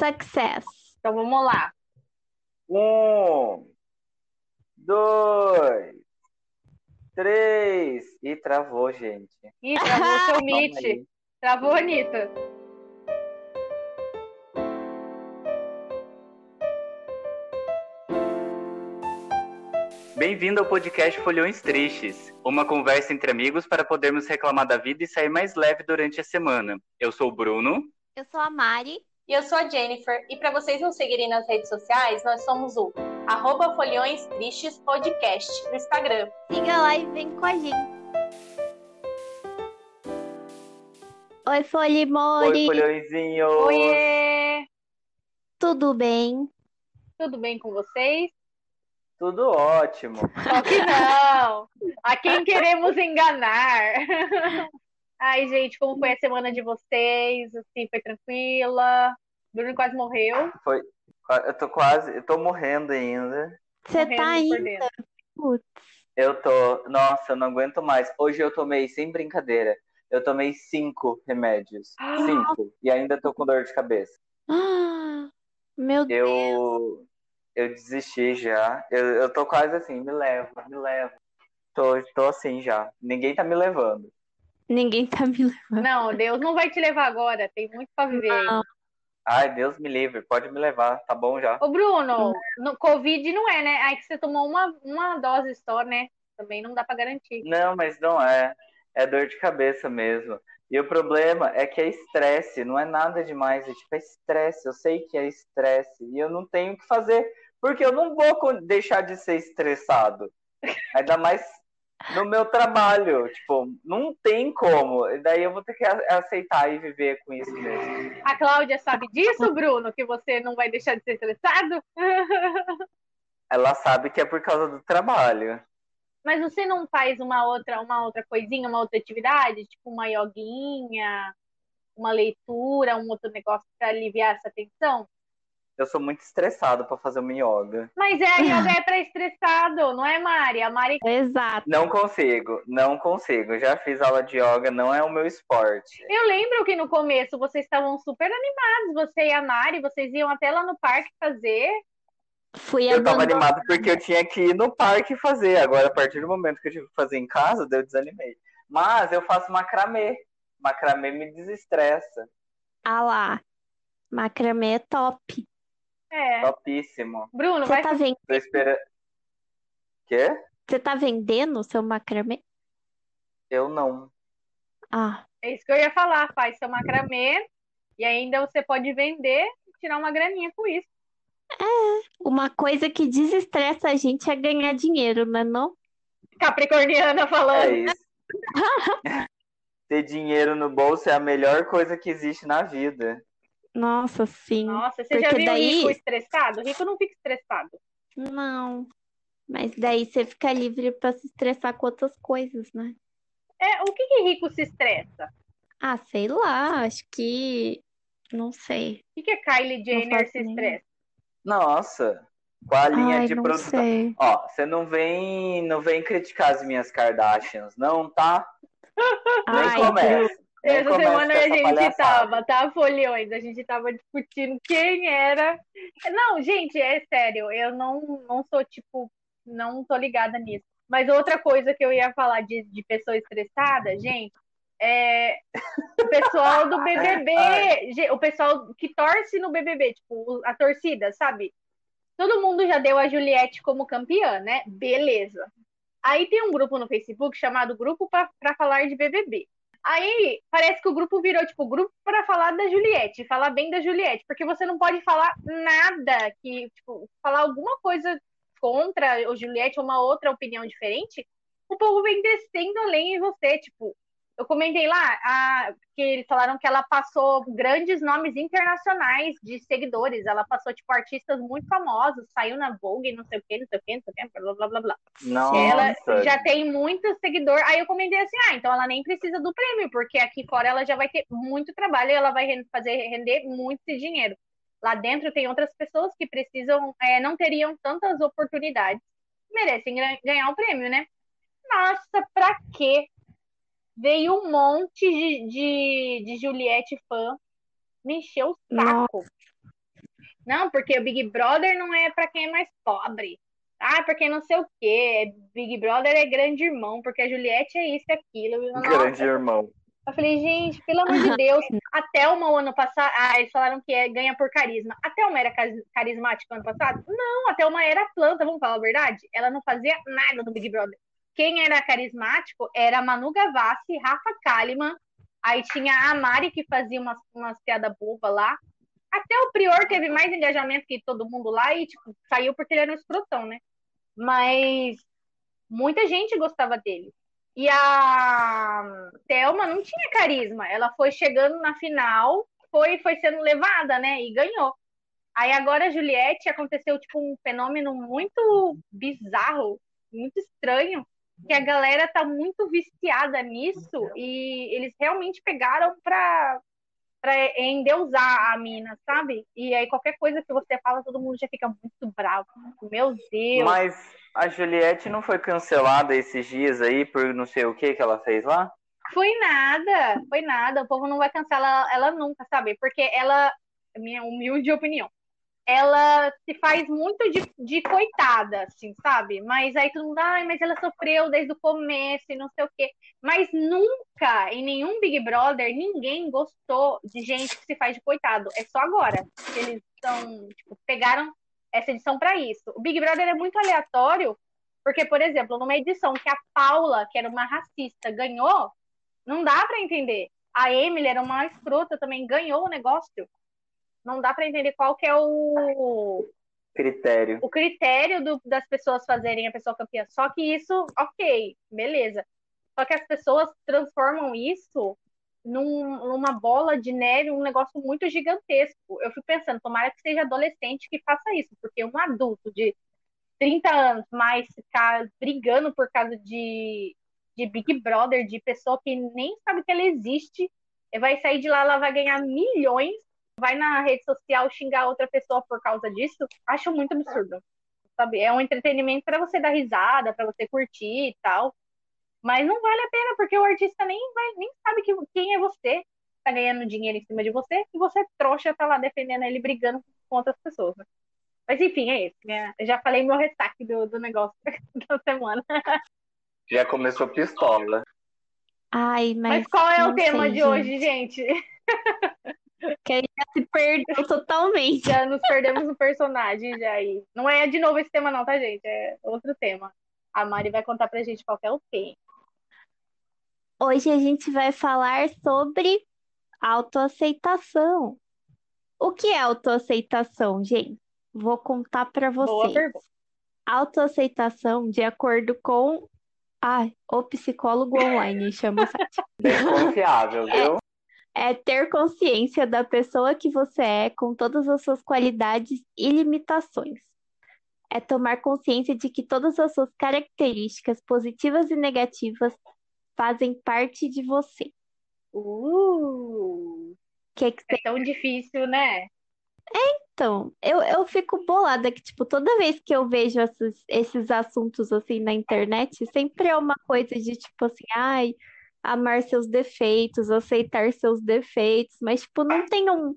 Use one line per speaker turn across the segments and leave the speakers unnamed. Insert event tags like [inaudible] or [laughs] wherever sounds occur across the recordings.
Success.
Então vamos lá.
Um, dois, três. E travou, gente.
Ih, travou o seu [laughs] Meet. Travou, Anitta.
Bem-vindo ao podcast Folhões Tristes, uma conversa entre amigos para podermos reclamar da vida e sair mais leve durante a semana. Eu sou o Bruno.
Eu sou a Mari.
E eu sou a Jennifer. E para vocês nos seguirem nas redes sociais, nós somos o arroba Folhões Tristes Podcast no Instagram.
Siga lá e vem com a gente. Oi, Folimori.
Oi, Folhõezinhos.
Oiê!
Tudo bem?
Tudo bem com vocês?
Tudo ótimo.
Só que não! A quem queremos enganar? [laughs] Ai, gente, como foi a semana de vocês? Assim, foi tranquila? Bruno quase morreu.
Foi. Eu tô quase. Eu tô morrendo ainda.
Você tá ainda? Putz.
Eu tô. Nossa, eu não aguento mais. Hoje eu tomei, sem brincadeira, eu tomei cinco remédios. [gasps] Cinco. E ainda tô com dor de cabeça.
Ah, [gasps] meu Deus.
Eu. Eu desisti já. Eu, eu tô quase assim, me leva, me leva. Tô, tô assim já. Ninguém tá me levando.
Ninguém tá me levando.
Não, Deus não vai te levar agora. Tem muito pra viver.
Não.
Ai, Deus me livre, pode me levar, tá bom já.
Ô, Bruno, no Covid não é, né? Aí que você tomou uma, uma dose só, né? Também não dá pra garantir.
Não, mas não é. É dor de cabeça mesmo. E o problema é que é estresse, não é nada demais, é tipo é estresse. Eu sei que é estresse e eu não tenho o que fazer, porque eu não vou deixar de ser estressado. Ainda mais no meu trabalho, tipo, não tem como. Daí eu vou ter que aceitar e viver com isso mesmo.
A Cláudia sabe disso, Bruno? Que você não vai deixar de ser estressado? [laughs]
Ela sabe que é por causa do trabalho.
Mas você não faz uma outra, uma outra coisinha, uma outra atividade? Tipo uma yoguinha, uma leitura, um outro negócio pra aliviar essa tensão?
Eu sou muito estressado pra fazer uma yoga.
Mas é, a yoga é pra estressado, não é, Mari? A Mari [laughs]
Exato.
Não consigo, não consigo. Já fiz aula de yoga, não é o meu esporte.
Eu lembro que no começo vocês estavam super animados, você e a Mari, vocês iam até lá no parque fazer.
Fui
Eu tava animado porque eu tinha que ir no parque fazer. Agora, a partir do momento que eu tive que fazer em casa, eu desanimei. Mas eu faço macramê. Macramê me desestressa.
Ah lá. Macramê é top.
É.
Topíssimo.
Bruno,
Você
vai.
tá, ven...
Tô esperando. Quê?
Você tá vendendo o seu macramê?
Eu não.
Ah,
É isso que eu ia falar, faz seu macramê e ainda você pode vender e tirar uma graninha com isso.
uma coisa que desestressa a gente é ganhar dinheiro, não é não?
Capricorniana
É
falando.
isso. [laughs] Ter dinheiro no bolso é a melhor coisa que existe na vida.
Nossa, sim.
Nossa, você já
Porque
viu
daí-
rico estressado? Rico não fica estressado.
Não. Mas daí você fica livre pra se estressar com outras coisas, né?
É, o que que rico se estressa?
Ah, sei lá, acho que. Não sei.
O que que a Kylie Jenner se
nem
estressa?
Nossa, qual a linha
Ai,
de
não
produção?
sei.
Ó, você não vem, não vem criticar as minhas Kardashians, não, tá? Nem
Ai,
começa.
Essa semana a gente
palhaçada.
tava, tá, folhões? A gente tava discutindo quem era. Não, gente, é sério, eu não, não sou, tipo, não tô ligada nisso. Mas outra coisa que eu ia falar de, de pessoa estressada, gente, é o pessoal do BBB, [laughs] o pessoal que torce no BBB, tipo, a torcida, sabe? Todo mundo já deu a Juliette como campeã, né? Beleza. Aí tem um grupo no Facebook chamado Grupo pra pra Falar de BBB. Aí parece que o grupo virou, tipo, grupo para falar da Juliette, falar bem da Juliette, porque você não pode falar nada que, tipo, falar alguma coisa contra o Juliette ou uma outra opinião diferente, o povo vem descendo além em você, tipo, eu comentei lá a, que eles falaram que ela passou grandes nomes internacionais de seguidores, ela passou, tipo, artistas muito famosos, saiu na Vogue, não sei o que, não sei o que, não sei o que, blá, blá, blá, blá. Ela
Nossa,
já tem muito seguidor. Aí eu comentei assim: ah, então ela nem precisa do prêmio, porque aqui fora ela já vai ter muito trabalho e ela vai fazer render muito esse dinheiro. Lá dentro tem outras pessoas que precisam, é, não teriam tantas oportunidades, merecem ganhar o prêmio, né? Nossa, pra quê? Veio um monte de, de, de Juliette fã me encheu o saco. Não, porque o Big Brother não é para quem é mais pobre. Ah, porque não sei o quê. Big Brother é grande irmão, porque a Juliette é isso e aquilo. Nossa.
Grande irmão.
Eu falei, gente, pelo amor de Deus, a Thelma o ano passado. Ah, eles falaram que é, ganha por carisma. A Thelma era carismática ano passado? Não, a Thelma era planta, vamos falar a verdade? Ela não fazia nada do Big Brother. Quem era carismático era Manu Gavassi, Rafa Kalimann, aí tinha a Mari que fazia umas, umas piadas bobas lá. Até o Prior teve mais engajamento que todo mundo lá e, tipo, saiu porque ele era um escrotão, né? Mas muita gente gostava dele. E a Thelma não tinha carisma. Ela foi chegando na final, foi, foi sendo levada, né? E ganhou. Aí agora a Juliette aconteceu tipo um fenômeno muito bizarro, muito estranho, que a galera tá muito viciada nisso e eles realmente pegaram pra, pra endeusar a mina, sabe? E aí qualquer coisa que você fala, todo mundo já fica muito bravo. Meu Deus.
Mas a Juliette não foi cancelada esses dias aí por não sei o que que ela fez lá?
Foi nada, foi nada. O povo não vai cancelar ela, ela nunca, sabe? Porque ela, minha humilde opinião, ela se faz muito de, de coitada, assim, sabe? Mas aí todo mundo, ai, mas ela sofreu desde o começo e não sei o quê. Mas nunca, em nenhum Big Brother, ninguém gostou de gente que se faz de coitado. É só agora que eles estão, tipo, pegaram essa edição para isso. O Big Brother é muito aleatório, porque, por exemplo, numa edição que a Paula, que era uma racista, ganhou, não dá para entender. A Emily era uma escrota também, ganhou o negócio não dá para entender qual que é o
critério.
O critério do, das pessoas fazerem a pessoa campeã. Só que isso, ok, beleza. Só que as pessoas transformam isso num, numa bola de neve, um negócio muito gigantesco. Eu fico pensando, tomara que seja adolescente que faça isso, porque um adulto de 30 anos, mais ficar brigando por causa de, de Big Brother, de pessoa que nem sabe que ela existe, vai sair de lá, ela vai ganhar milhões vai na rede social xingar outra pessoa por causa disso, acho muito absurdo. Sabe? É um entretenimento para você dar risada, para você curtir e tal. Mas não vale a pena, porque o artista nem, vai, nem sabe que, quem é você. Tá ganhando dinheiro em cima de você, e você trouxa tá lá defendendo ele, brigando com outras pessoas. Né? Mas enfim, é isso. Né? Eu já falei meu ressaque do, do negócio [laughs] da semana.
Já começou pistola.
Ai, mas.
Mas qual é o tema
sei,
de
gente.
hoje, gente? [laughs] [laughs]
Que a gente já se perdeu totalmente.
Já nos perdemos no personagem já aí. Não é de novo esse tema, não, tá, gente? É outro tema. A Mari vai contar pra gente qual é o tema.
Hoje a gente vai falar sobre autoaceitação. O que é autoaceitação, gente? Vou contar para vocês.
pergunta.
Autoaceitação, de acordo com ah, o psicólogo online, chama o site.
Bem confiável, viu?
É ter consciência da pessoa que você é, com todas as suas qualidades e limitações. É tomar consciência de que todas as suas características, positivas e negativas, fazem parte de você.
Uh,
Que que
é tão difícil, né?
Então, eu, eu fico bolada que, tipo, toda vez que eu vejo esses, esses assuntos, assim, na internet, sempre é uma coisa de, tipo, assim, ai, amar seus defeitos, aceitar seus defeitos, mas, tipo, não tem um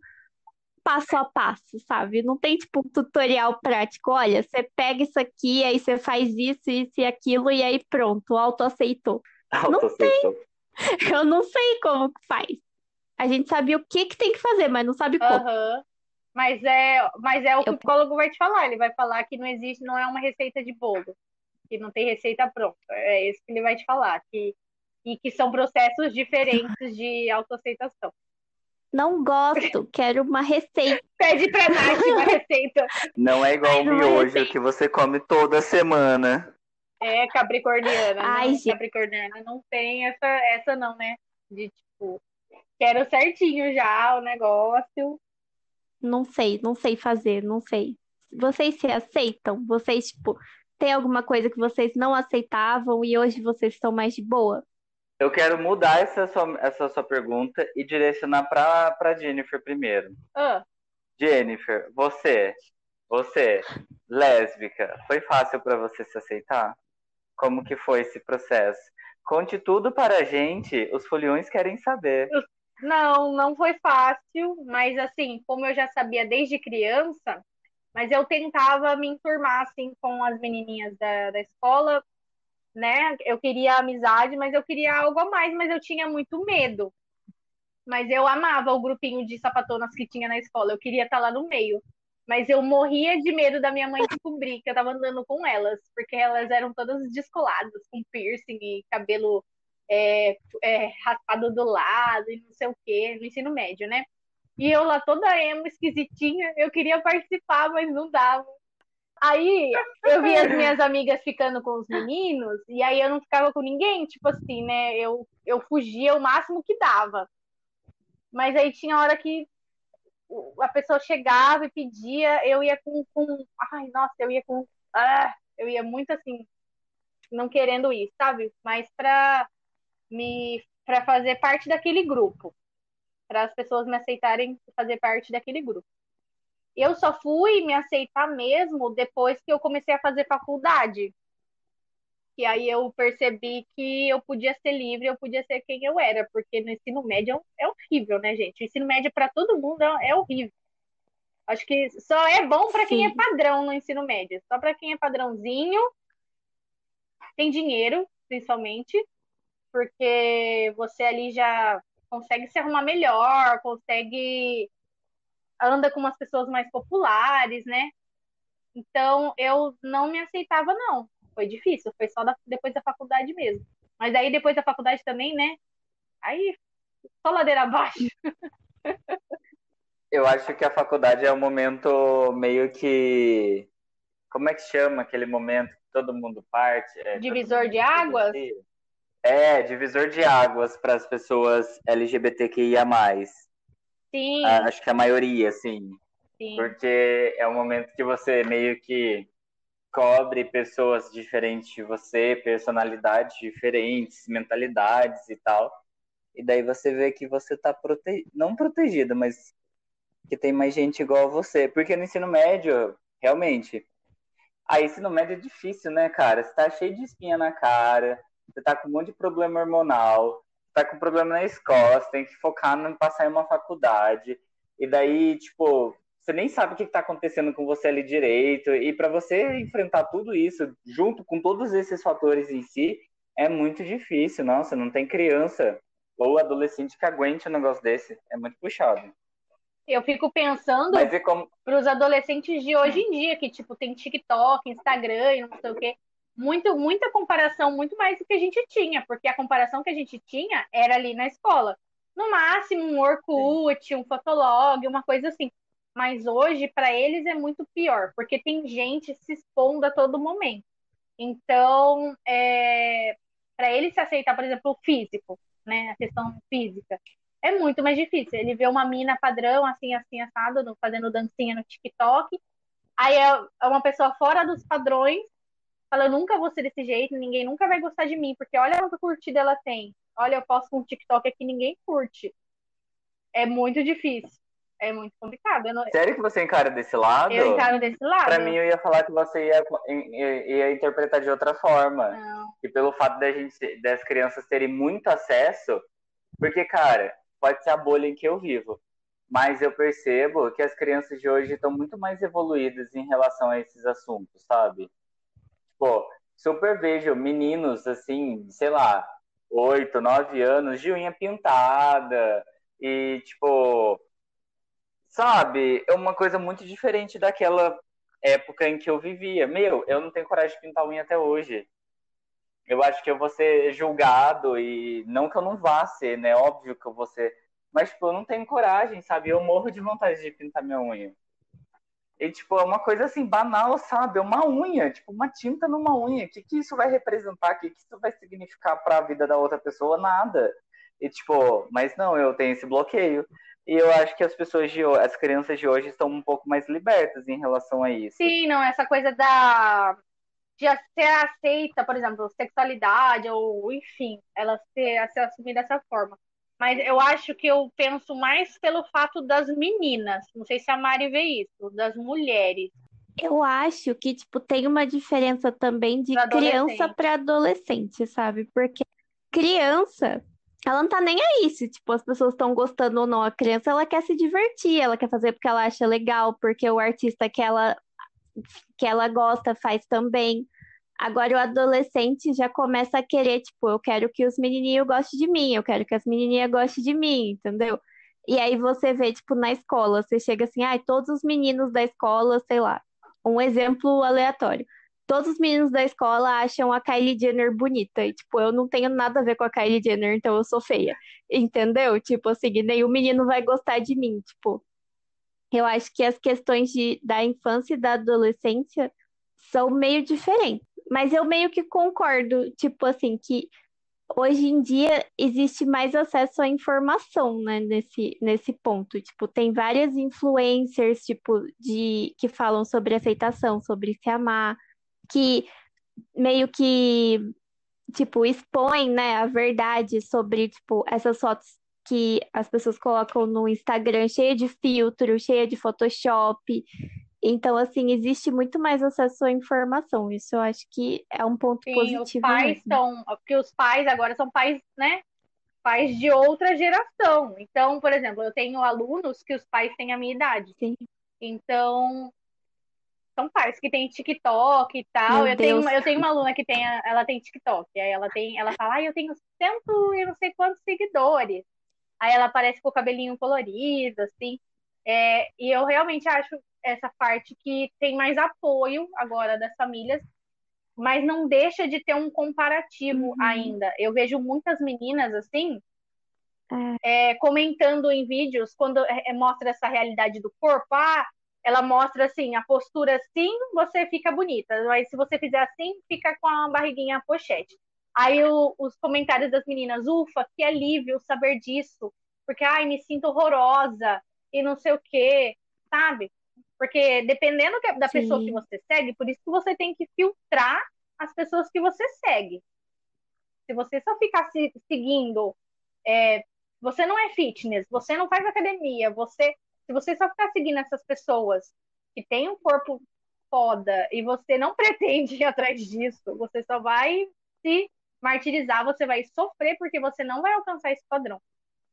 passo a passo, sabe? Não tem, tipo, um tutorial prático. Olha, você pega isso aqui, aí você faz isso, isso e aquilo, e aí pronto, autoaceitou.
Autoaceitou. [laughs]
Eu não sei como que faz. A gente sabe o que que tem que fazer, mas não sabe como.
Aham. Mas é, mas é o que
Eu-
o psicólogo vai te falar. Ele vai falar que não existe, não é uma receita de bolo, que não tem receita pronta. É isso que ele vai te falar, que e que são processos diferentes de autoaceitação.
Não gosto, [laughs] quero uma receita.
Pede pra Nath uma [laughs] receita.
Não é igual o miojo que você come toda semana.
É capricorniana.
Ai,
não,
gente.
Capricorniana não tem essa, essa não, né? De tipo, quero certinho já o negócio.
Não sei, não sei fazer, não sei. Vocês se aceitam? Vocês, tipo, tem alguma coisa que vocês não aceitavam e hoje vocês estão mais de boa?
Eu quero mudar essa sua, essa sua pergunta e direcionar para para Jennifer primeiro.
Ah,
Jennifer, você, você, lésbica, foi fácil para você se aceitar? Como que foi esse processo? Conte tudo para a gente, os foliões querem saber.
Não, não foi fácil, mas assim, como eu já sabia desde criança, mas eu tentava me enturmar assim com as menininhas da, da escola, né? Eu queria amizade, mas eu queria algo a mais, mas eu tinha muito medo. Mas eu amava o grupinho de sapatonas que tinha na escola, eu queria estar lá no meio. Mas eu morria de medo da minha mãe descobrir que eu tava andando com elas, porque elas eram todas descoladas, com piercing e cabelo é, é, raspado do lado e não sei o quê, no ensino médio, né? E eu lá toda emo, esquisitinha, eu queria participar, mas não dava. Aí eu vi as minhas amigas ficando com os meninos, e aí eu não ficava com ninguém, tipo assim, né? Eu, eu fugia o máximo que dava. Mas aí tinha hora que a pessoa chegava e pedia, eu ia com, com ai, nossa, eu ia com, ah, eu ia muito assim, não querendo ir, sabe? Mas para me para fazer parte daquele grupo, para as pessoas me aceitarem fazer parte daquele grupo. Eu só fui me aceitar mesmo depois que eu comecei a fazer faculdade. Que aí eu percebi que eu podia ser livre, eu podia ser quem eu era, porque no ensino médio é horrível, né, gente? O ensino médio para todo mundo é, é horrível. Acho que só é bom para quem é padrão no ensino médio. Só para quem é padrãozinho, tem dinheiro, principalmente, porque você ali já consegue se arrumar melhor, consegue anda com umas pessoas mais populares, né? Então eu não me aceitava não. Foi difícil, foi só da, depois da faculdade mesmo. Mas aí depois da faculdade também, né? Aí só ladeira abaixo.
Eu acho que a faculdade é um momento meio que como é que chama aquele momento que todo mundo parte? É,
Divisor de águas?
É, divisor de águas para as pessoas LGBTQIA.
Sim.
Ah, acho que a maioria, sim. Sim. Porque é um momento que você meio que cobre pessoas diferentes de você, personalidades diferentes, mentalidades e tal. E daí você vê que você tá prote... não protegido, mas que tem mais gente igual a você. Porque no ensino médio, realmente, a ensino médio é difícil, né, cara? Você tá cheio de espinha na cara, você tá com um monte de problema hormonal, tá com problema na escola, você tem que focar em passar em uma faculdade. E daí, tipo, você nem sabe o que está acontecendo com você ali direito. E para você enfrentar tudo isso, junto com todos esses fatores em si, é muito difícil. Nossa, não tem criança ou adolescente que aguente um negócio desse. É muito puxado.
Eu fico pensando para os adolescentes de hoje em dia, que, tipo, tem TikTok, Instagram e não sei o quê muito, muita comparação, muito mais do que a gente tinha, porque a comparação que a gente tinha era ali na escola. No máximo, um Orkut, um Fotolog, uma coisa assim. Mas hoje, para eles, é muito pior, porque tem gente se expondo a todo momento. Então, é, para ele se aceitar, por exemplo, o físico, né, a questão física, é muito mais difícil. Ele vê uma mina padrão, assim, assim, assado, fazendo dancinha no TikTok, aí é, é uma pessoa fora dos padrões, fala, eu nunca vou ser desse jeito, ninguém nunca vai gostar de mim, porque olha quanta curtida ela tem. Olha, eu posto um TikTok aqui, ninguém curte. É muito difícil. É muito complicado. Não...
Sério que você encara desse lado?
Eu encaro desse lado.
Pra mim, eu ia falar que você ia, ia, ia interpretar de outra forma. Não. E pelo fato da gente, das crianças terem muito acesso, porque, cara, pode ser a bolha em que eu vivo. Mas eu percebo que as crianças de hoje estão muito mais evoluídas em relação a esses assuntos, sabe? Super vejo meninos assim, sei lá, oito, nove anos, de unha pintada. E, tipo, sabe, é uma coisa muito diferente daquela época em que eu vivia. Meu, eu não tenho coragem de pintar unha até hoje. Eu acho que eu vou ser julgado e não que eu não vá ser, né? Óbvio que eu vou ser. Mas, tipo, eu não tenho coragem, sabe? Eu morro de vontade de pintar minha unha. E, tipo, é uma coisa assim, banal, sabe? É uma unha, tipo, uma tinta numa unha. O que, que isso vai representar? O que, que isso vai significar para a vida da outra pessoa? Nada. E, tipo, mas não, eu tenho esse bloqueio. E eu acho que as pessoas de hoje, as crianças de hoje estão um pouco mais libertas em relação a isso.
Sim, não, essa coisa da de ser aceita, por exemplo, sexualidade ou enfim, ela ser, ser assumir dessa forma. Mas eu acho que eu penso mais pelo fato das meninas. Não sei se a Mari vê isso, das mulheres.
Eu acho que, tipo, tem uma diferença também de pra criança para adolescente, sabe? Porque criança, ela não tá nem aí se, tipo, as pessoas estão gostando ou não. A criança, ela quer se divertir, ela quer fazer porque ela acha legal, porque o artista que ela, que ela gosta faz também. Agora o adolescente já começa a querer, tipo, eu quero que os menininhos gostem de mim, eu quero que as menininhas gostem de mim, entendeu? E aí você vê, tipo, na escola, você chega assim, ai, todos os meninos da escola, sei lá, um exemplo aleatório. Todos os meninos da escola acham a Kylie Jenner bonita. E, tipo, eu não tenho nada a ver com a Kylie Jenner, então eu sou feia. Entendeu? Tipo assim, nenhum menino vai gostar de mim. Tipo, eu acho que as questões de, da infância e da adolescência são meio diferentes. Mas eu meio que concordo, tipo assim, que hoje em dia existe mais acesso à informação, né, nesse, nesse ponto. Tipo, tem várias influencers, tipo, de que falam sobre aceitação, sobre se amar, que meio que, tipo, expõem, né, a verdade sobre, tipo, essas fotos que as pessoas colocam no Instagram cheia de filtro, cheia de Photoshop. Então, assim, existe muito mais acesso à informação. Isso eu acho que é um ponto
Sim,
positivo.
os pais
mesmo.
são. Porque os pais agora são pais, né? Pais de outra geração. Então, por exemplo, eu tenho alunos que os pais têm a minha idade.
Sim.
Então, são pais que têm TikTok e tal.
Meu
eu tenho, uma- eu tenho uma aluna que tem, ela tem TikTok. Aí ela tem, ela fala, ah, eu tenho cento e não sei quantos seguidores. Aí ela aparece com o cabelinho colorido, assim. É, e eu realmente acho essa parte que tem mais apoio agora das famílias, mas não deixa de ter um comparativo
Uhum.
ainda. Eu vejo muitas meninas assim. é, comentando em vídeos quando é, é, mostra essa realidade do corpo, ah, ela mostra assim, a postura assim, você fica bonita, mas se você fizer assim, fica com a barriguinha a pochete. Aí o- os comentários das meninas, ufa, que alívio saber disso, porque ai, me sinto horrorosa e não sei o quê, sabe? Porque dependendo da pessoa
Sim.
que você segue, por isso que você tem que filtrar as pessoas que você segue. Se você só ficar se seguindo, é, você não é fitness, você não faz academia, você, se você só ficar seguindo essas pessoas que têm um corpo foda e você não [laughs] pretende ir atrás disso, você só vai se martirizar, você vai sofrer porque você não vai alcançar esse padrão.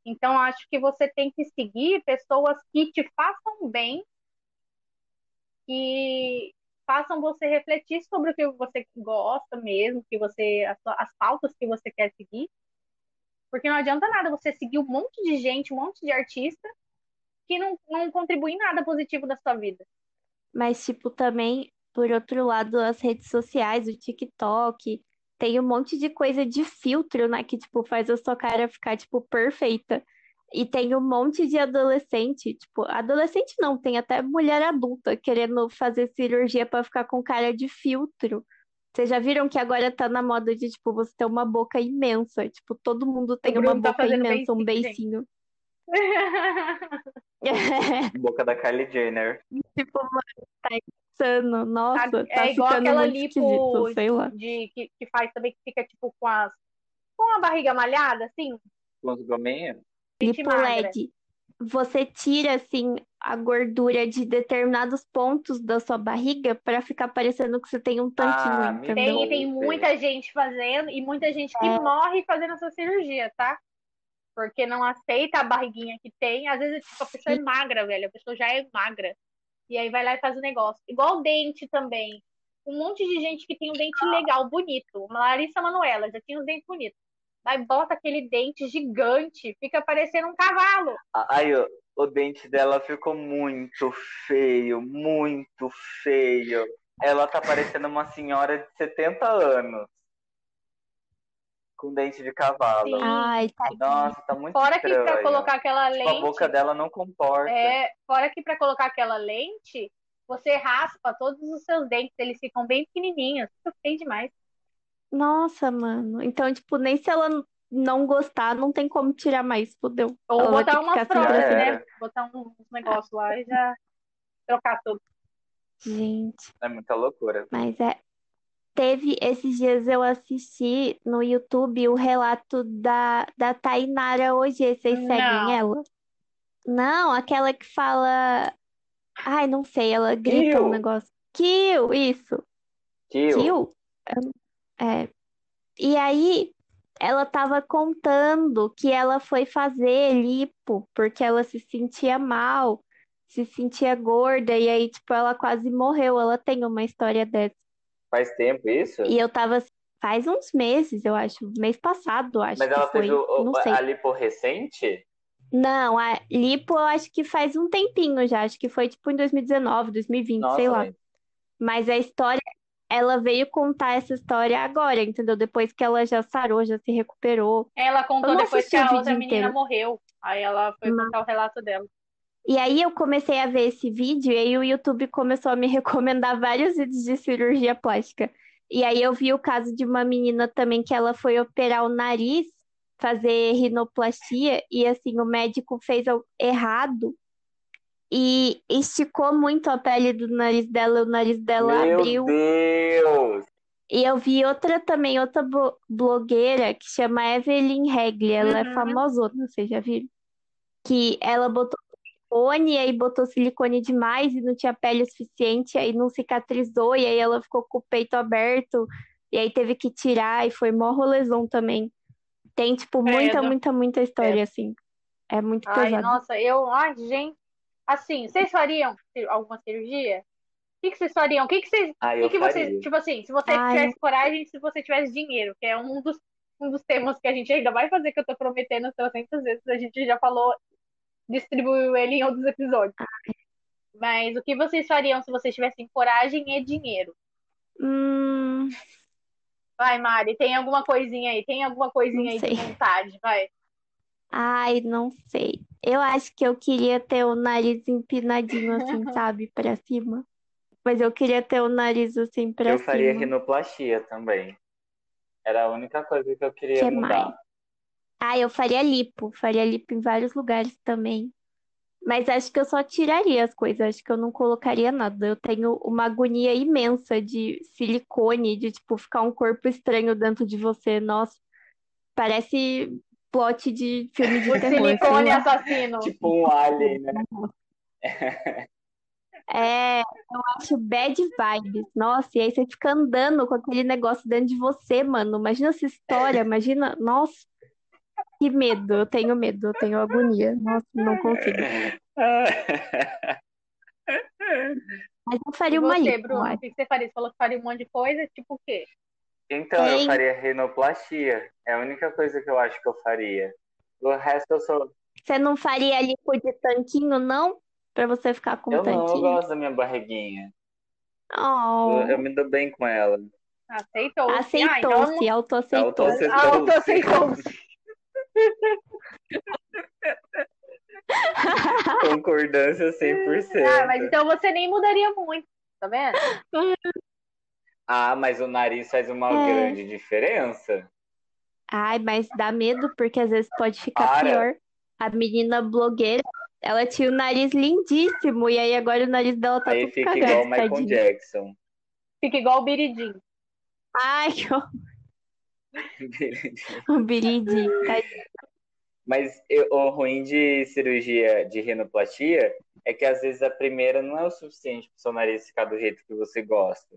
Então, acho que você tem que seguir pessoas que te façam bem, que façam você refletir sobre o que você gosta mesmo, que você as, as pautas que você quer seguir. Porque não adianta nada você seguir um monte de gente, um monte de artista que não, não contribui em nada positivo da sua vida.
Mas, tipo, também, por outro lado, as redes sociais, o TikTok, tem um monte de coisa de filtro, né? Que, tipo, faz a sua cara ficar, tipo, perfeita. E tem um monte de adolescente, tipo, adolescente não, tem até mulher adulta querendo fazer cirurgia pra ficar com cara de filtro. Vocês já viram que agora tá na moda de, tipo, você ter uma boca imensa? Tipo, todo mundo tem uma
tá
boca imensa, um
beicinho,
beicinho. [laughs] [laughs]
Boca da Kylie Jenner.
Tipo, mano, tá insano. Nossa,
é
tá
igual
ficando
aquela lipo
lá.
de, que, que faz também, que fica tipo com as com a barriga malhada, assim,
Lipo
magra.
LED. Você tira, assim, a gordura de determinados pontos da sua barriga pra ficar parecendo que você tem um tanquinho,
Ah,
entendeu?
Tem, tem muita gente fazendo e muita gente que
É.
morre fazendo essa cirurgia, tá? Porque não aceita a barriguinha que tem. Às vezes, tipo, a pessoa é magra, velho. A pessoa já é magra. E aí vai lá e faz o negócio. Igual o dente também. Um monte de gente que tem um dente legal, bonito. Larissa Manoela já tinha um dente bonito. Aí bota aquele dente gigante, fica parecendo um cavalo.
Aí, o, o dente dela ficou muito feio, muito feio. Ela tá parecendo uma senhora de 70 anos. Com dente de cavalo.
Sim.
Ai, tá.
Nossa, tá muito
Fora que pra
estranho.
colocar aquela
Tipo, a
lente.
boca dela não comporta.
É, fora que para colocar aquela lente, você raspa todos os seus dentes, eles ficam bem pequenininhos. Fica feio demais.
Nossa, mano. Então, tipo, nem se ela não gostar, não tem como tirar mais, fodeu.
Ou
Ela
botar umas
sem
próteses,
Já
né? Botar uns negócios lá e já trocar tudo.
Gente.
É muita loucura.
Mas é. Teve esses dias eu assisti no YouTube o relato da, da Tainara hoje. Vocês seguem
Não.
ela? Não, aquela que fala. Ai, não sei, ela grita um
Kill.
negócio. Kill, isso. Kill? Não- É. E aí, ela tava contando que ela foi fazer lipo porque ela se sentia mal, se sentia gorda, e aí, tipo, ela quase morreu. Ela tem uma história dessa.
Faz tempo isso?
E eu tava faz uns meses, eu acho, mês passado, acho
Mas
que
ela
foi.
fez o,
Não sei.
a lipo recente?
Não, a lipo eu acho que faz um tempinho já, acho que foi tipo em 2019, 2020, sei
Nossa,
lá.
mas
Mas a história, ela veio contar essa história agora, entendeu? Depois que ela já sarou, já se recuperou.
Ela contou depois que a outra menina
inteiro.
morreu. Aí ela foi
Mas-
contar o relato dela.
E aí eu comecei a ver esse vídeo e aí o YouTube começou a me [laughs] recomendar vários vídeos de cirurgia plástica. E aí eu vi o caso de uma menina também que ela foi operar o nariz, fazer rinoplastia, e assim, o médico fez errado e esticou muito a pele do nariz dela, o nariz dela
Meu
abriu.
Deus!
E eu vi outra também, outra blogueira que chama Evelyn Regli, ela é
Uhum.
famosona, vocês já viram? Que ela botou silicone, e aí botou silicone demais e não tinha pele suficiente, aí não cicatrizou, e aí ela ficou com o peito aberto, e aí teve que tirar, e foi mó rolezão também. Tem, tipo, muita,
Credo.
muita, muita história, assim. É muito
Ai,
pesado.
nossa, eu. Ai, gente. Assim, vocês fariam alguma cirurgia? O que, que vocês fariam? O que, que vocês.
Ah,
O que, que vocês. Tipo assim, se você
Ai.
tivesse coragem, se você tivesse dinheiro, que é um dos, um dos temas que a gente ainda vai fazer, que eu tô prometendo 300 vezes, a gente já falou, distribuiu ele em outros episódios. Mas o que vocês fariam se vocês tivessem coragem e dinheiro?
Hum,
Vai, Mari, tem alguma coisinha aí? Tem alguma coisinha
Não
aí de vontade? Vai.
ai, não sei. Eu acho que eu queria ter o nariz empinadinho, assim, [laughs] sabe, pra cima. Mas eu queria ter o nariz, assim, pra
Eu faria
cima.
rinoplastia também. Era a única coisa que eu queria
Que
mudar.
mais? Ah, eu faria lipo. Faria lipo em vários lugares também. Mas acho que eu só tiraria as coisas. Acho que eu não colocaria nada. Eu tenho uma agonia imensa de silicone, de, tipo, ficar um corpo estranho dentro de você. Nossa, parece plot de filme de
O
terror, sei
silicone
lá.
assassino.
Tipo um alien, né? [laughs]
É, eu acho bad vibes. Nossa, e aí você fica andando com aquele negócio dentro de você, mano. Imagina essa história, imagina. Nossa, que medo. Eu tenho medo, eu tenho agonia. Nossa, não consigo. [laughs] Mas eu
E
faria uma
você, Bruno, o que você faria? Você falou que faria um monte de coisa, tipo o quê?
Então, eu faria rinoplastia. É a única coisa que eu acho que eu faria. O resto eu sou.
Você não faria lipo de tanquinho, não? Pra você ficar com
Eu não, eu
tanquinho?
gosto da minha barriguinha.
Oh,
Eu, eu me dou bem com ela.
Aceitou. Ah, então
aceitou-se, autoaceitou. [laughs]
Concordância 100%.
Ah, mas então você nem mudaria muito, tá vendo? [laughs]
Ah, mas o nariz faz uma
É.
grande diferença.
Ai, mas dá medo, porque às vezes pode ficar
Para.
pior. A menina blogueira, ela tinha o nariz lindíssimo, e aí agora o nariz dela tá
Aí fica
cagado,
igual o Michael
tadinho.
Jackson.
Fica igual o Biridinho.
Ai, que horror. O Dee, tadinho.
Mas eu- o ruim de cirurgia de rinoplastia é que às vezes a primeira não é o suficiente para o seu nariz ficar do jeito que você gosta.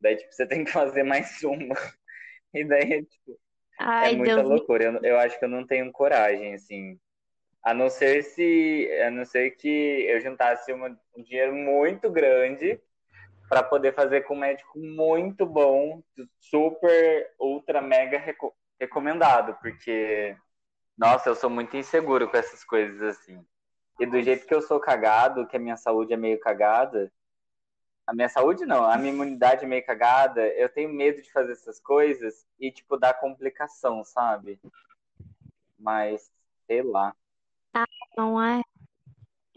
Daí, tipo, você tem que fazer mais [laughs] uma. E daí, tipo, é
Ai,
muita
Deus
loucura. Eu, eu acho que eu não tenho coragem, assim. A não ser se, a não ser que eu juntasse uma- um dinheiro muito grande para poder fazer com um médico muito bom, super, ultra, mega reco- recomendado, porque, nossa, eu sou muito inseguro com essas coisas assim. E do jeito que eu sou cagado, que a minha saúde é meio cagada, a minha saúde não, a minha imunidade é meio cagada, eu tenho medo de fazer essas coisas e, tipo, dar complicação, sabe? Mas, sei lá.
não é.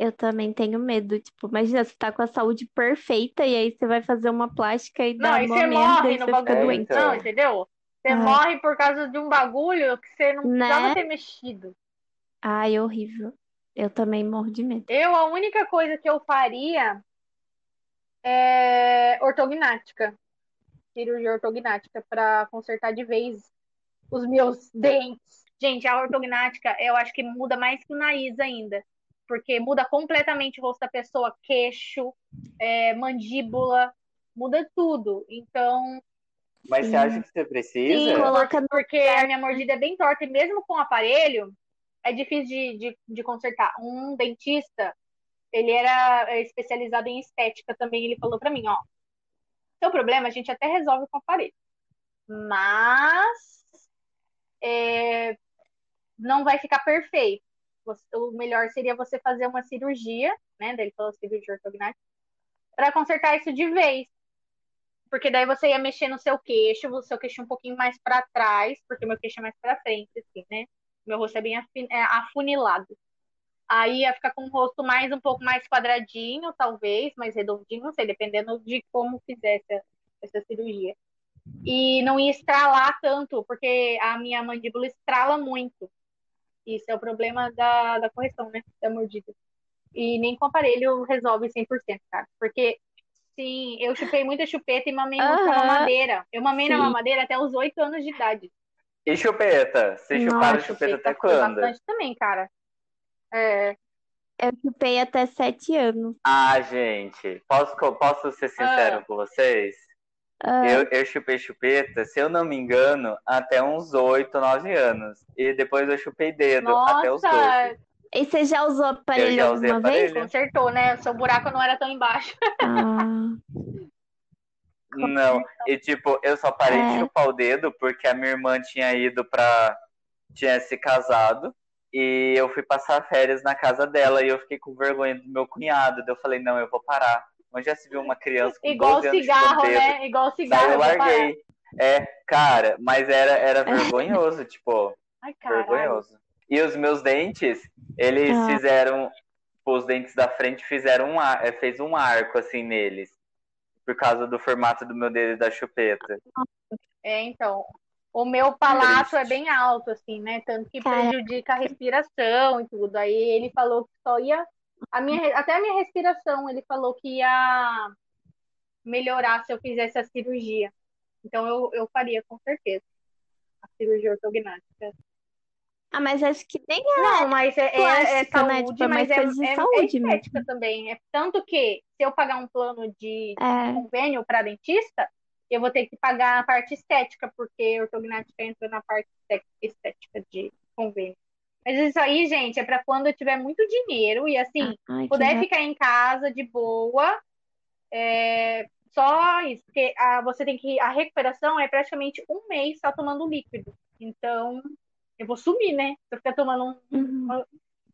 Eu também tenho medo. Tipo, imagina, você tá com a saúde perfeita e aí você vai fazer uma plástica e
Não,
dá
e você
merda
morre
e
no
você fica
bagulho.
doente.
então.
Não, entendeu? Você
Ai.
morre por causa de um bagulho que você não precisava
Né?
ter mexido.
Ai, horrível. Eu também morro de medo.
Eu, a única coisa que eu faria é ortognática. Cirurgia ortognática para consertar de vez os meus dentes. Gente, a ortognática eu acho que muda mais que o nariz ainda. Porque muda completamente o rosto da pessoa, queixo, é, mandíbula, muda tudo. Então,
Mas você acha que você precisa?
Sim,
Coloca
porque a minha mordida é bem torta e mesmo com o aparelho é difícil de, de, de consertar. Um dentista, ele era especializado em estética também, ele falou pra mim, ó, seu problema a gente até resolve com o aparelho, mas é, não vai ficar perfeito. Você- o melhor seria você fazer uma cirurgia, né? Daí ele falou cirurgia ortognática, para consertar isso de vez. Porque daí você ia mexer no seu queixo, o seu queixo um pouquinho mais para trás, porque meu queixo é mais para frente, assim, né? Meu rosto é bem é, afunilado. Aí ia ficar com o rosto mais um pouco mais quadradinho, talvez, mais redondinho, não sei, dependendo de como fizesse essa, essa cirurgia. E não ia estralar tanto, porque a minha mandíbula estrala muito. Isso é o problema da, da correção, né? Da mordida. E nem com aparelho resolve 100%, cara. Porque, sim, eu chupei muita chupeta e mamei muito na mamadeira. Eu mamei na
Sim.
mamadeira até os 8 anos de idade.
E chupeta? Vocês
Nossa,
chuparam chupeta até
foi
quando?
bastante também, cara. É,
Eu chupei até sete anos.
Ah, gente, posso, posso ser sincero
Ah.
com vocês?
Ah,
Eu, eu chupei chupeta, se eu não me engano, até uns 8, 9 anos. E depois eu chupei dedo até os 12.
nossa,
E você já usou aparelho
já
alguma vez?
aparelho.
consertou, né? Seu buraco não era tão embaixo.
Ah,
Não, e tipo, eu só parei de
É.
chupar o dedo porque a minha irmã tinha ido pra. tinha se casado. E eu fui passar férias na casa dela e eu fiquei com vergonha do meu cunhado. Daí eu falei, não, eu vou parar. Onde já se viu uma criança com
Igual
12 anos
cigarro, né? Igual cigarro.
Daí eu larguei. É, cara, mas era, era [laughs] vergonhoso, tipo,
Ai,
vergonhoso. E os meus dentes, eles
Ah.
fizeram, tipo, os dentes da frente fizeram um ar, é, fez um arco assim neles. Por causa do formato do meu dedo e da chupeta.
É, então. O meu palato é bem alto, assim, né? Tanto que prejudica a respiração e tudo. Aí ele falou que só ia. A minha, até a minha respiração, ele falou que ia melhorar se eu fizesse a cirurgia. Então eu, eu faria, com certeza. A cirurgia ortognática.
ah, mas acho que nem é.
Não, mas é, é, é
né?
saúde,
Tipo, é
mas é, é, é
saúde
estética também. É tanto que se eu pagar um plano de
É,
convênio para dentista, eu vou ter que pagar a parte estética, porque ortognática entra na parte esté- estética de convênio. Mas isso aí, gente, é para quando eu tiver muito dinheiro e assim,
ai,
puder ficar em casa de boa. é, só isso, porque a, você tem que. A recuperação é praticamente um mês só tomando líquido. Então, eu vou sumir, né? Se eu ficar tomando um,
Uhum.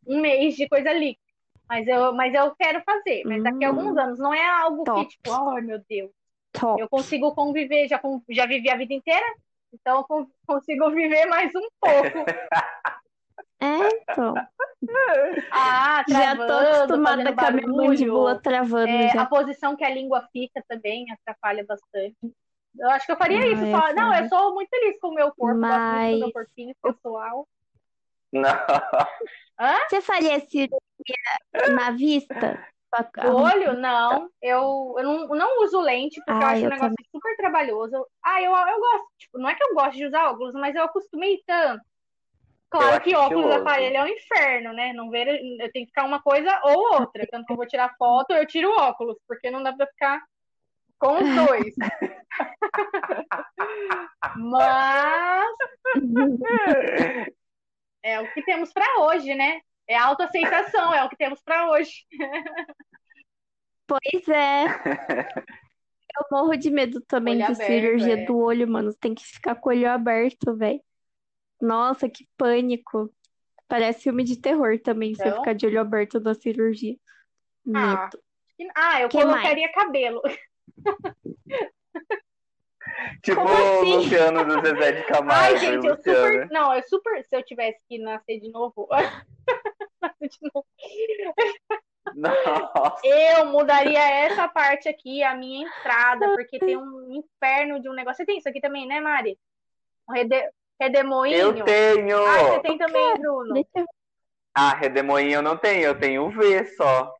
um mês de coisa líquida. Mas eu, mas eu quero fazer. Mas daqui a
Hum.
alguns anos não é algo
Top.
que, tipo, ai meu Deus,
Top.
eu consigo conviver, já, já vivi a vida inteira, então eu con- [laughs] consigo viver mais um pouco. [laughs]
É, então. [laughs]
Ah,
Já tô
travando,
acostumada com a minha mandíbula travando
É,
já.
a posição que a língua fica também atrapalha bastante. Eu acho que eu faria
Ah,
isso.
é
Só... Não, eu sou muito feliz com o meu corpo, gosto muito do meu
Mas-
corpinho pessoal.
Não. [laughs]
Você faria cirurgia na vista?
Do olho, não. Eu, eu não, eu não uso lente, porque eu
Ah,
acho um
eu
negócio super trabalhoso. Ah, eu, eu gosto, tipo, não é que eu gosto de usar óculos, mas eu acostumei tanto. Claro que óculos
estiloso.
aparelho é um inferno, né? Não ver, eu tenho que ficar uma coisa ou outra. Tanto que eu vou tirar foto, eu tiro óculos, porque não dá pra ficar com os dois. [laughs] Mas é o que temos pra hoje, né? É autoaceitação, é o que temos pra hoje.
Pois é. [laughs] Eu morro de medo também
Olho
de
aberto,
cirurgia
é.
do olho, mano. Tem que ficar com o olho aberto, velho. Nossa, que pânico. Parece filme de terror também, você
Então?
ficar de olho aberto na cirurgia.
Ah. Ah, eu
Que
colocaria cabelo. [laughs]
Tipo
Como
o
assim?
Luciano do Zezé de [laughs] Camargo.
Ai, gente, eu
Luciano.
super. Não, eu super. Se eu tivesse que nascer de novo. [laughs] nascer de novo.
Nossa.
Eu mudaria essa parte aqui, a minha entrada, porque tem um inferno de um negócio. Você tem isso aqui também, né, Mari? Um rede... redemoinho.
Eu tenho!
Ah, você tem também, Bruno.
Deixa eu
Ah, redemoinho eu não tenho, eu tenho o V só.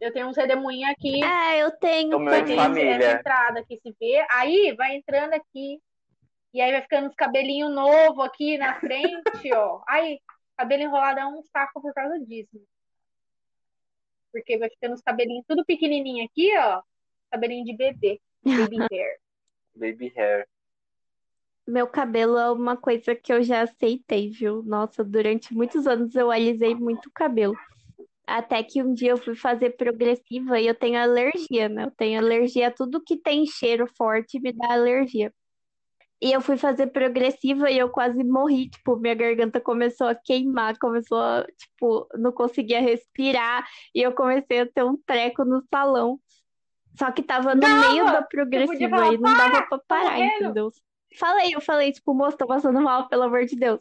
Eu tenho uns redemoinhos aqui.
É, eu tenho
O meu
Vai
de família.
essa entrada aqui, se vê. Aí vai entrando aqui. E aí vai ficando uns cabelinhos novos aqui na frente, ó. Aí, cabelo enrolado é um saco por causa disso. Porque vai ficando os cabelinhos tudo pequenininho aqui, ó. Cabelinho de bebê. Baby [laughs] hair.
baby hair.
Meu cabelo é uma coisa que eu já aceitei, viu? Nossa, durante muitos anos eu alisei muito o cabelo. Até que um dia eu fui fazer progressiva e eu tenho alergia, né? Eu tenho alergia a tudo que tem cheiro forte me dá alergia. E eu fui fazer progressiva e eu quase morri, tipo, minha garganta começou a queimar, começou a, tipo, não conseguia respirar e eu comecei a ter um treco no salão. Só que tava no
Dava!
meio da progressiva
falar,
e não dava pra parar, entendeu? Falei, eu falei, tipo, moço, tô passando mal, pelo amor de Deus.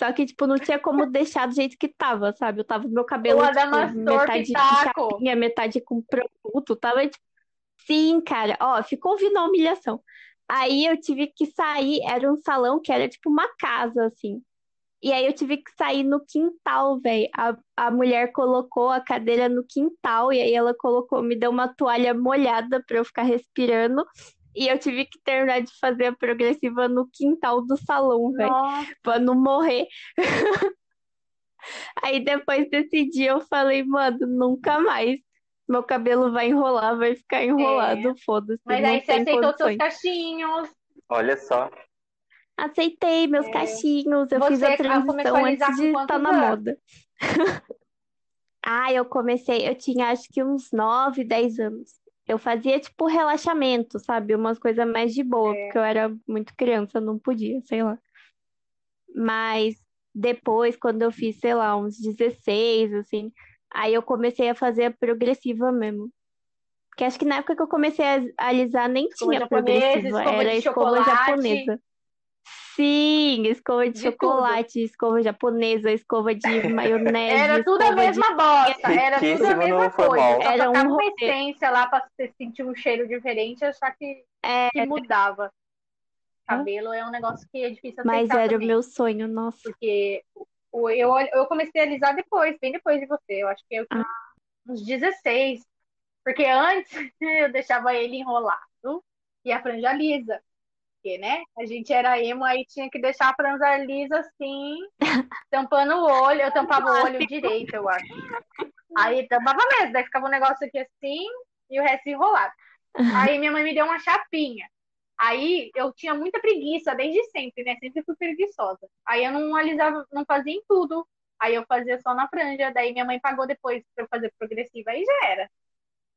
Só que, tipo, não tinha como deixar do jeito que tava, sabe? Eu tava com meu cabelo, tipo, metade
Pitaco.
chapinha, metade com produto, tava, tipo... Sim, cara, ó, ficou ouvindo a humilhação. Aí eu tive que sair, era um salão que era tipo uma casa, assim. E aí eu tive que sair no quintal, velho. A, a mulher colocou a cadeira no quintal e aí ela colocou, me deu uma toalha molhada pra eu ficar respirando. E eu tive que terminar de fazer a progressiva no quintal do salão, velho, pra não morrer. [laughs] Aí depois desse dia eu falei, mano, nunca mais. Meu cabelo vai enrolar, vai ficar enrolado, foda-se,
mas aí você aceitou seus
condições.
cachinhos.
Olha só.
Aceitei meus
É.
cachinhos, eu
Você
fiz a transição antes de estar na
anos?
moda. [laughs] Ah, eu comecei, eu tinha acho que uns 9, 10 anos. Eu fazia tipo relaxamento, sabe? Umas coisas mais de boa,
É.
porque eu era muito criança, não podia, sei lá. Mas depois, quando eu fiz, sei lá, uns 16, assim, aí eu comecei a fazer a progressiva mesmo. Porque acho que na época que eu comecei a alisar nem
Escova
tinha progressiva, era escova
chocolate.
japonesa. Sim, escova de
De
chocolate, escova japonesa, escova de [laughs] maionese,
Era tudo a
escova de
mesma bosta, era tudo a mesma coisa. Só
Era um
uma essência lá pra você sentir um cheiro diferente, só que,
É,
que mudava. Cabelo é um negócio que é difícil
mas era o
também.
meu sonho, nossa.
Porque o- eu, eu comecei a alisar depois, bem depois de você. Eu acho que eu tinha uns 16. Porque antes [laughs] eu deixava ele enrolado e a franja lisa. Porque, né? A gente era emo, aí tinha que deixar a franja lisa assim, [laughs] tampando o olho. Eu tampava o olho direito, eu acho. [laughs] Aí tampava mesmo, daí ficava um negócio aqui assim e o resto enrolado. Aí minha mãe me deu uma chapinha. Aí eu tinha muita preguiça desde sempre, né? Sempre fui preguiçosa. Aí eu não alisava, não fazia em tudo. Aí eu fazia só na franja. Daí minha mãe pagou depois pra eu fazer progressiva. Aí já era.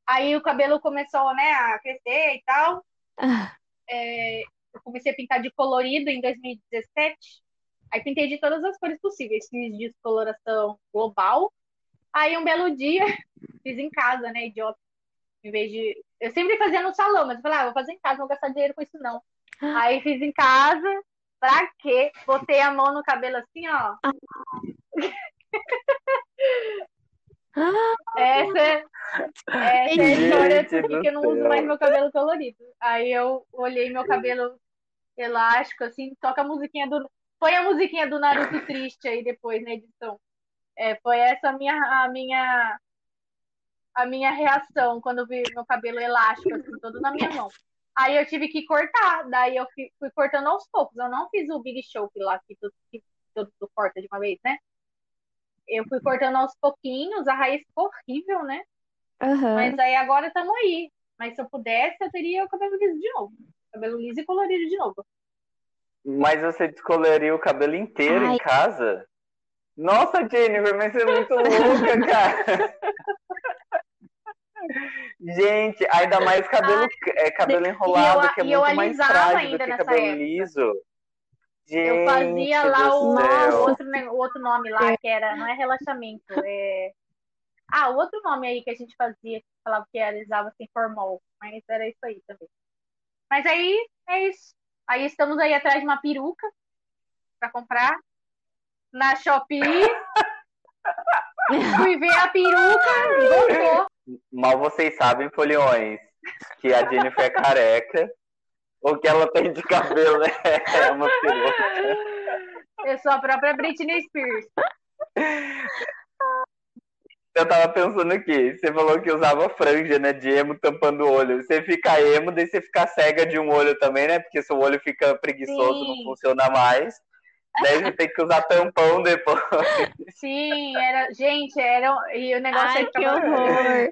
Aí o cabelo começou, né, a crescer e tal.
Ah,
É, eu comecei a pintar de colorido em 2017. Aí pintei de todas as cores possíveis. Fiz descoloração global. Aí um belo dia, [laughs] fiz em casa, né, idiota. Em vez de. Eu sempre fazia no salão, mas eu falei, ah, vou fazer em casa, não vou gastar dinheiro com isso, não. Aí fiz em casa. Pra quê? Botei a mão no cabelo assim, ó. [laughs] Essa, é- essa é a história
Gente
porque eu não uso mais meu cabelo colorido. Aí eu olhei meu cabelo elástico, assim, toca a musiquinha do. Põe a musiquinha do Naruto triste aí depois na edição. É, foi essa a minha, a minha, a minha reação quando eu vi meu cabelo elástico, assim, todo na minha mão. Aí eu tive que cortar, daí eu fui, fui cortando aos poucos. Eu não fiz o Big Show lá, que tudo, que tudo corta de uma vez, né? Eu fui cortando aos pouquinhos, a raiz ficou horrível, né?
aham.
Mas aí agora estamos aí. Mas se eu pudesse, eu teria o cabelo liso de novo. Cabelo liso e colorido de novo.
Mas você descoloria o cabelo inteiro
Ai.
em casa? Nossa, Jennifer, mas você é muito [laughs] louca, cara. Gente, ainda mais cabelo, é, cabelo enrolado, que é
e eu
muito mais
alisava
frágil do
ainda
que
nessa
cabelo
época.
liso.
Eu fazia
Gente
lá o, outro, o outro nome lá, que era, não é relaxamento, é. Ah, o outro nome aí que a gente fazia, que falava que alisava sem formol. Mas era isso aí também. Mas aí, é isso. Aí estamos aí atrás de uma peruca pra comprar. Na Shopee. [laughs] Fui ver a peruca e gostou.
Mal vocês sabem, foliões, que a Jennifer é careca. O que ela tem de cabelo é uma peruca.
Eu sou a própria Britney Spears.
Eu tava pensando aqui, você falou que usava franja, né, de emo tampando o olho. Você fica emo, daí você fica cega de um olho também, né? Porque seu olho fica preguiçoso, não
Sim.
funciona mais. Daí você tem que usar tampão depois.
Sim, era. Gente, era. E o negócio
Ai,
aí
que
ficava-
horror.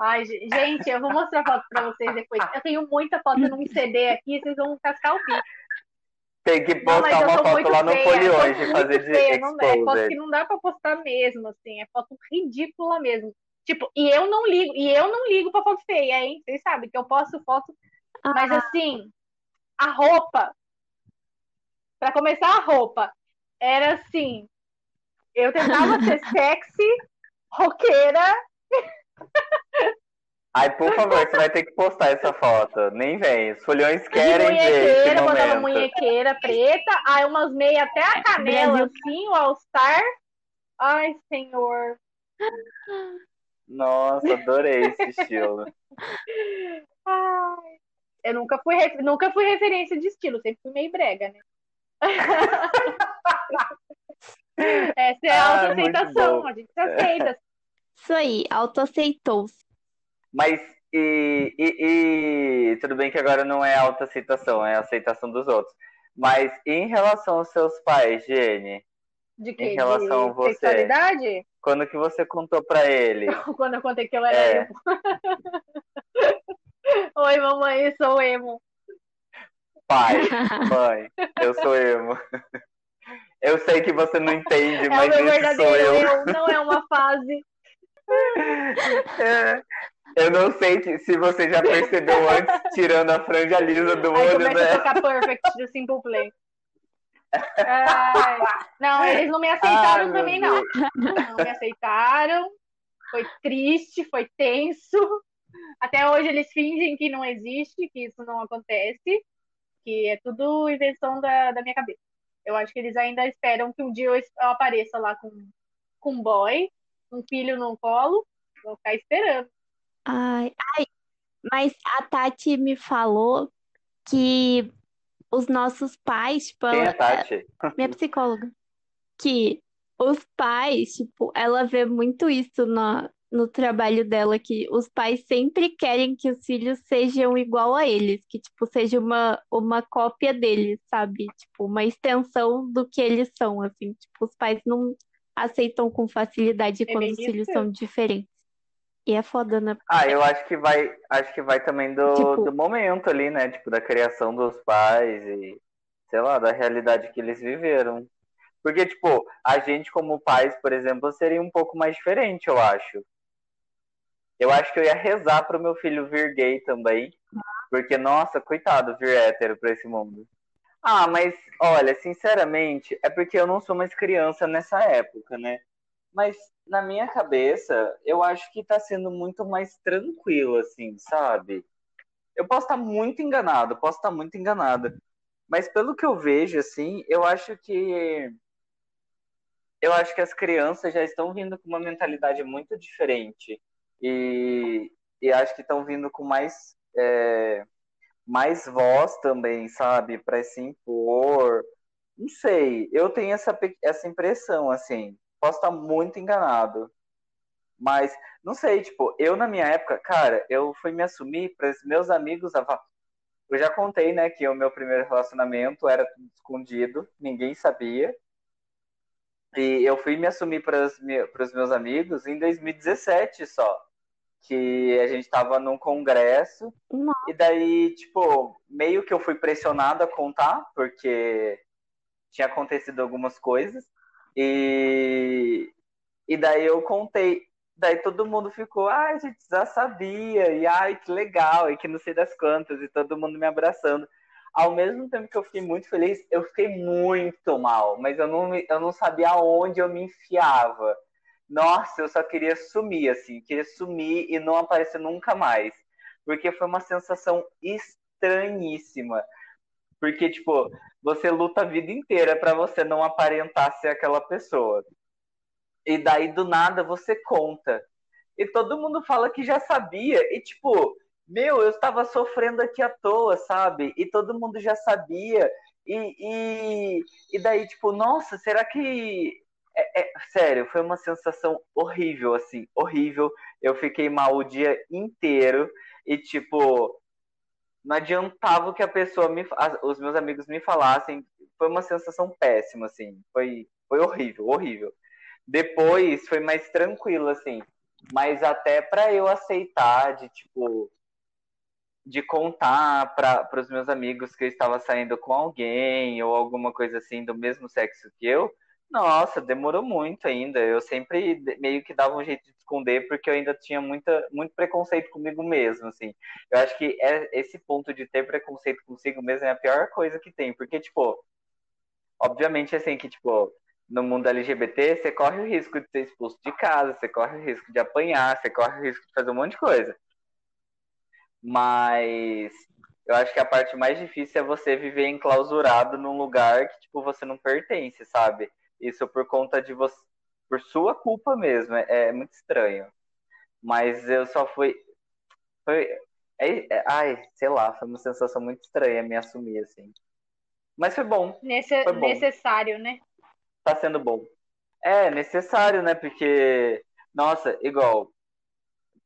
Ai, gente, eu vou mostrar foto pra vocês depois. Eu tenho muita foto num CD aqui, vocês vão cascar o pico.
Tem que postar uma foto lá no Folio hoje, fazer de
feia, não, É foto que não dá pra postar mesmo, assim, é foto ridícula mesmo. Tipo, e eu não ligo, e eu não ligo pra foto feia, hein? Vocês sabem que eu posto foto, ah. mas assim, a roupa, pra começar a roupa, era assim, eu tentava ser [laughs] sexy, roqueira.
Ai, por favor, você vai ter que postar essa foto. Nem vem. Os folhões querem
de
ver esse
botava munhequeira preta, aí umas meias até a canela, assim, o All-Star. Ai, senhor.
Nossa, adorei esse estilo.
Ai, eu nunca fui, nunca fui referência de estilo, sempre fui meio brega, né? [laughs] [laughs] Essa é a ah, autoaceitação, a gente se aceita.
Isso aí, autoaceitou-se.
Mas e, e, e, tudo bem que agora não é autoaceitação, é aceitação dos outros. Mas em relação aos seus pais, Jenny?
De que?
Em relação
de
a você.
Sexualidade?
Quando que você contou pra ele? [laughs]
Quando eu contei que eu era é. emo. [laughs] Oi, mamãe, eu sou emo.
Pai, [laughs] mãe, eu sou emo. Eu sei que você não entende,
é
mas isso sou eu.
eu. Não é uma fase. [laughs]
Eu não sei se você já percebeu antes, tirando a franja lisa do
Aí
olho, né?
a tocar Perfect do Simple Play. Ai, não, eles não me aceitaram Ai, também, não. Não me aceitaram. Foi triste, foi tenso. Até hoje eles fingem que não existe, que isso não acontece, que é tudo invenção da, da minha cabeça. Eu acho que eles ainda esperam que um dia eu, eu apareça lá com, com um boy, um filho no colo. Vou ficar esperando.
Ai, ai, mas a Tati me falou que os nossos pais, tipo,
Quem é
ela-
a Tati?
minha psicóloga, que os pais, tipo, ela vê muito isso na, no trabalho dela, que os pais sempre querem que os filhos sejam igual a eles, que, tipo, seja uma, uma cópia deles, sabe? Tipo, uma extensão do que eles são, assim. Tipo, os pais não aceitam com facilidade
É
quando os filhos são diferentes. E é foda, né?
Ah, eu acho que vai, acho que vai também do,
Tipo-
do momento ali, né? Tipo, da criação dos pais e, sei lá, da realidade que eles viveram. Porque, tipo, a gente como pais, por exemplo, seria um pouco mais diferente, eu acho. Eu acho que eu ia rezar pro meu filho vir gay também. Porque, nossa, coitado, vir hétero pra esse mundo. Ah, mas, olha, sinceramente, é porque eu não sou mais criança nessa época, né? Mas na minha cabeça, eu acho que tá sendo muito mais tranquilo, assim, sabe? Eu posso estar muito enganado, posso estar muito enganado. Mas pelo que eu vejo, assim, eu acho que. Eu acho que as crianças já estão vindo com uma mentalidade muito diferente. E, e acho que estão vindo com mais. é, mais voz também, sabe? Para se impor. Não sei, eu tenho essa, essa impressão, assim. Posso estar muito enganado. Mas, não sei, tipo, eu na minha época, cara, eu fui me assumir para os meus amigos. Eu já contei, né, que o meu primeiro relacionamento era escondido, ninguém sabia. E eu fui me assumir para os meus amigos em 2017 só. Que a gente tava num congresso.
Nossa.
E daí, tipo, meio que eu fui pressionado a contar, porque tinha acontecido algumas coisas. E, e daí eu contei. Daí todo mundo ficou, ai, a gente já sabia, e ai, que legal, e que não sei das quantas, e todo mundo me abraçando. Ao mesmo tempo que eu fiquei muito feliz, eu fiquei muito mal, mas eu não, eu não sabia aonde eu me enfiava. Nossa, eu só queria sumir, assim, queria sumir e não aparecer nunca mais. Porque foi uma sensação estranhíssima. Porque, tipo, você luta a vida inteira pra você não aparentar ser aquela pessoa. E daí, do nada, você conta. E todo mundo fala que já sabia. E, tipo, meu, eu estava sofrendo aqui à toa, sabe? E todo mundo já sabia. E, e, e daí, tipo, nossa, será que. É, é- sério, foi uma sensação horrível, assim, horrível. Eu fiquei mal o dia inteiro. E, tipo, não adiantava que a pessoa me. Os meus amigos me falassem. Foi uma sensação péssima, assim. Foi, foi horrível, horrível. Depois foi mais tranquilo, assim. Mas até para eu aceitar de tipo de contar para os meus amigos que eu estava saindo com alguém ou alguma coisa assim do mesmo sexo que eu, nossa, demorou muito ainda. Eu sempre meio que dava um jeito de esconder porque eu ainda tinha muita, muito preconceito comigo mesmo, assim. Eu acho que é, esse ponto de ter preconceito consigo mesmo é a pior coisa que tem, porque, tipo, obviamente, assim, que, tipo, no mundo LGBT, você corre o risco de ser expulso de casa, você corre o risco de apanhar, você corre o risco de fazer um monte de coisa. Mas eu acho que a parte mais difícil é você viver enclausurado num lugar que, tipo, você não pertence, sabe? Isso por conta de você, por sua culpa mesmo. É, é muito estranho. Mas eu só fui. Foi, é, é, ai, sei lá, foi uma sensação muito estranha me assumir, assim. Mas foi bom.
Nesse,
foi bom.
Necessário, né?
Tá sendo bom. É, necessário, né? Porque, nossa, igual,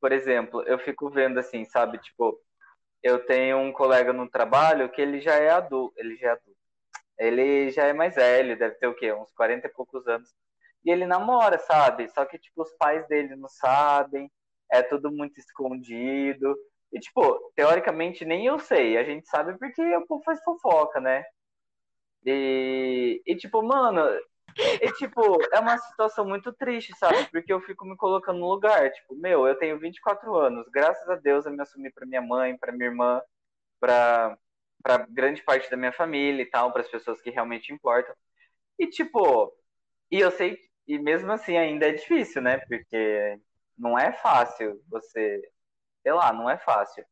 por exemplo, eu fico vendo assim, sabe? Tipo, eu tenho um colega no trabalho que ele já é adulto, ele já é adulto. Ele já é mais velho, deve ter o quê? Uns 40 e poucos anos. E ele namora, sabe? Só que, tipo, os pais dele não sabem, é tudo muito escondido. E, tipo, teoricamente nem eu sei. A gente sabe porque o povo faz fofoca, né? E, e tipo, mano, e, tipo, é uma situação muito triste, sabe? Porque eu fico me colocando no lugar. Tipo, meu, eu tenho 24 anos. Graças a Deus eu me assumi pra minha mãe, pra minha irmã, pra, pra grande parte da minha família e tal, para as pessoas que realmente importam. E, tipo, e eu sei, e mesmo assim ainda é difícil, né? Porque não é fácil você, sei lá, não é fácil.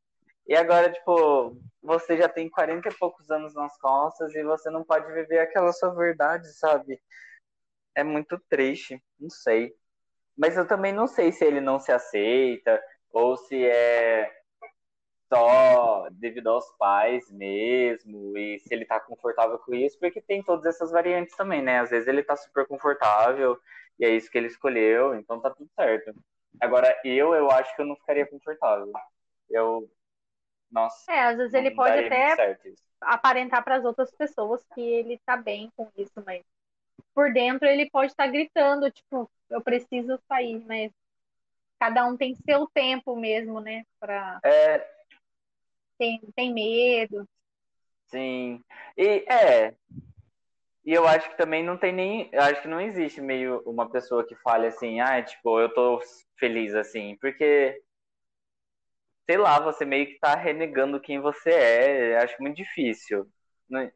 E agora, tipo, você já tem 40 e poucos anos nas costas e você não pode viver aquela sua verdade, sabe? é muito triste, não sei. Mas eu também não sei se ele não se aceita ou se é devido aos pais mesmo e se ele tá confortável com isso, porque tem todas essas variantes também, né? Às vezes ele tá super confortável e é isso que ele escolheu, então tá tudo certo. Agora, eu, eu acho que eu não ficaria confortável. Eu. Nossa.
É, às vezes ele pode até aparentar para as outras pessoas que ele tá bem com isso, mas por dentro ele pode estar gritando, tipo, eu preciso sair, mas cada um tem seu tempo mesmo, né? Pra...
É...
Tem, tem medo.
Sim. E é. E eu acho que também não tem nem. Eu acho que não existe meio uma pessoa que fale assim, ah, tipo, eu tô feliz assim, porque. Sei lá, você meio que tá renegando quem você é. Eu acho muito difícil. Não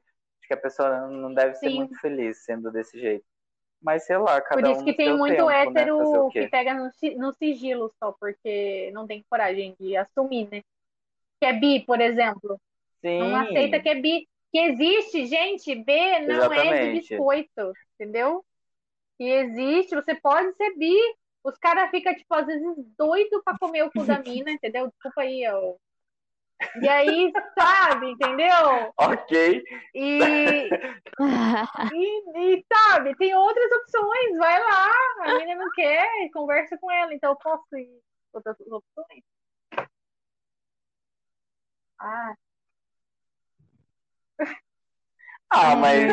que a pessoa não deve ser Sim. muito feliz sendo desse jeito. Mas sei lá, cada
Por isso
um
que tem muito
tempo, né,
hétero né? que pega no, no sigilo só, porque não tem coragem de assumir, né? Que é bi, por exemplo.
Sim.
Não aceita que é bi. Que existe, gente, B não
Exatamente.
é de biscoito, entendeu? Que existe, você pode ser bi. Os caras ficam, tipo, às vezes doido pra comer o cu da [laughs] mina, entendeu? Desculpa aí, ó, e aí, sabe, entendeu?
Ok.
E, [laughs] e, e, sabe, tem outras opções, vai lá. A menina não quer, conversa com ela, então eu posso ir outras opções. Ah. [laughs]
Ah, mas,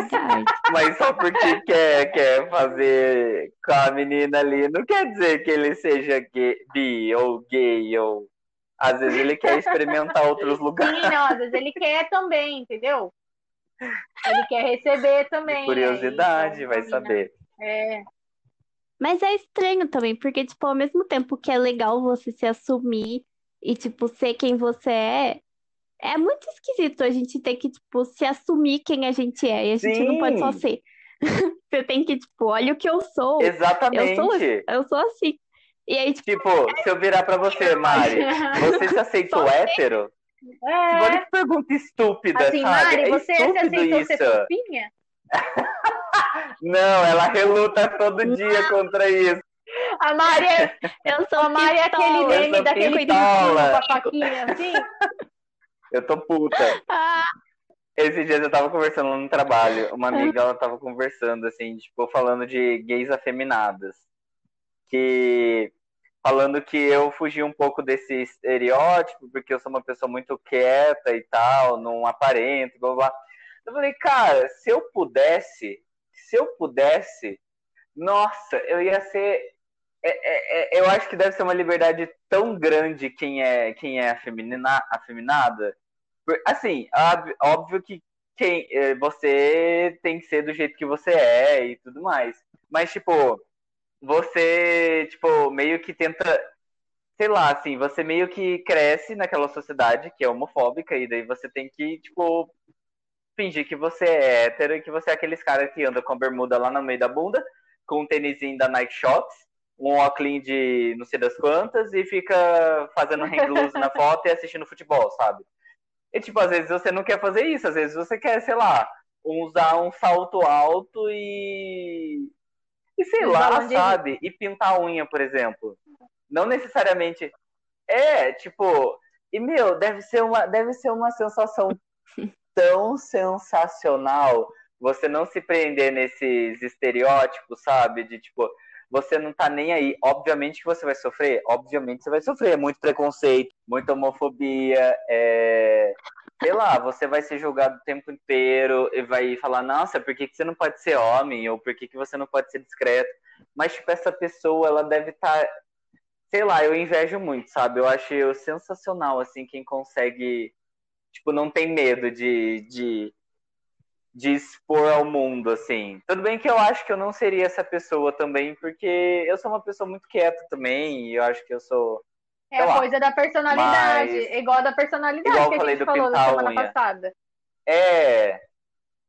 mas só porque quer, quer fazer com a menina ali, não quer dizer que ele seja gay, bi ou gay ou às vezes ele quer experimentar [laughs] outros lugares.
Sim, não, às vezes ele quer também, entendeu? Ele quer receber também. De
curiosidade, aí, vai saber.
É.
Mas é estranho também, porque, tipo, ao mesmo tempo que é legal você se assumir e, tipo, ser quem você é, é muito esquisito a gente ter que, tipo, se assumir quem a gente é. E a gente Sim. não pode só ser. [laughs] você tem que, tipo, olha o que eu sou.
Exatamente.
Eu sou, eu sou assim. E aí,
tipo, tipo, se eu virar pra você, Mari, [laughs] você se aceitou hétero? É. Olha que pergunta estúpida,
assim,
sabe?
Mari,
é
você se aceitou
isso.
ser fofinha? [laughs]
Não, ela reluta todo Não. dia contra isso.
A Mari é, eu sou a Mari é aquele meme daquele com a faquinha, assim.
Eu tô puta. Ah. Esses dias eu tava conversando no trabalho, uma amiga, ela tava conversando, assim, tipo, falando de gays afeminadas que falando que eu fugi um pouco desse estereótipo, porque eu sou uma pessoa muito quieta e tal, não aparento, blá blá. Eu falei, cara, se eu pudesse, se eu pudesse, nossa, eu ia ser é, é, é, eu acho que deve ser uma liberdade tão grande quem é quem é afemina, afeminada. Assim, óbvio que quem, é, você tem que ser do jeito que você é e tudo mais. Mas, tipo, você, tipo, meio que tenta, sei lá, assim, você meio que cresce naquela sociedade que é homofóbica e daí você tem que, tipo, fingir que você é hétero e que você é aqueles caras que anda com a bermuda lá no meio da bunda, com um tênisinho da Nike Shots, um óculos de não sei das quantas e fica fazendo hang loose na foto e assistindo futebol, sabe? E, tipo, às vezes você não quer fazer isso, às vezes você quer, sei lá, usar um salto alto e. E sei lá, sabe? E pintar a unha, por exemplo. Não necessariamente. É, tipo. E, meu, deve ser uma, deve ser uma sensação [laughs] tão sensacional você não se prender nesses estereótipos, sabe? De tipo, você não tá nem aí. Obviamente que você vai sofrer, obviamente você vai sofrer. Muito preconceito, muita homofobia, é... sei lá, você vai ser julgado o tempo inteiro e vai falar, nossa, por que, que você não pode ser homem? Ou por que, que você não pode ser discreto? Mas, tipo, essa pessoa, ela deve estar. Tá... Sei lá, eu invejo muito, sabe? Eu acho sensacional, assim, quem consegue. Tipo, não tem medo de, de de expor ao mundo, assim. Tudo bem que eu acho que eu não seria essa pessoa também, porque eu sou uma pessoa muito quieta também, e eu acho que eu sou.
É a coisa da personalidade, mas... igual da personalidade igual que a gente falou na semana unha. passada.
É,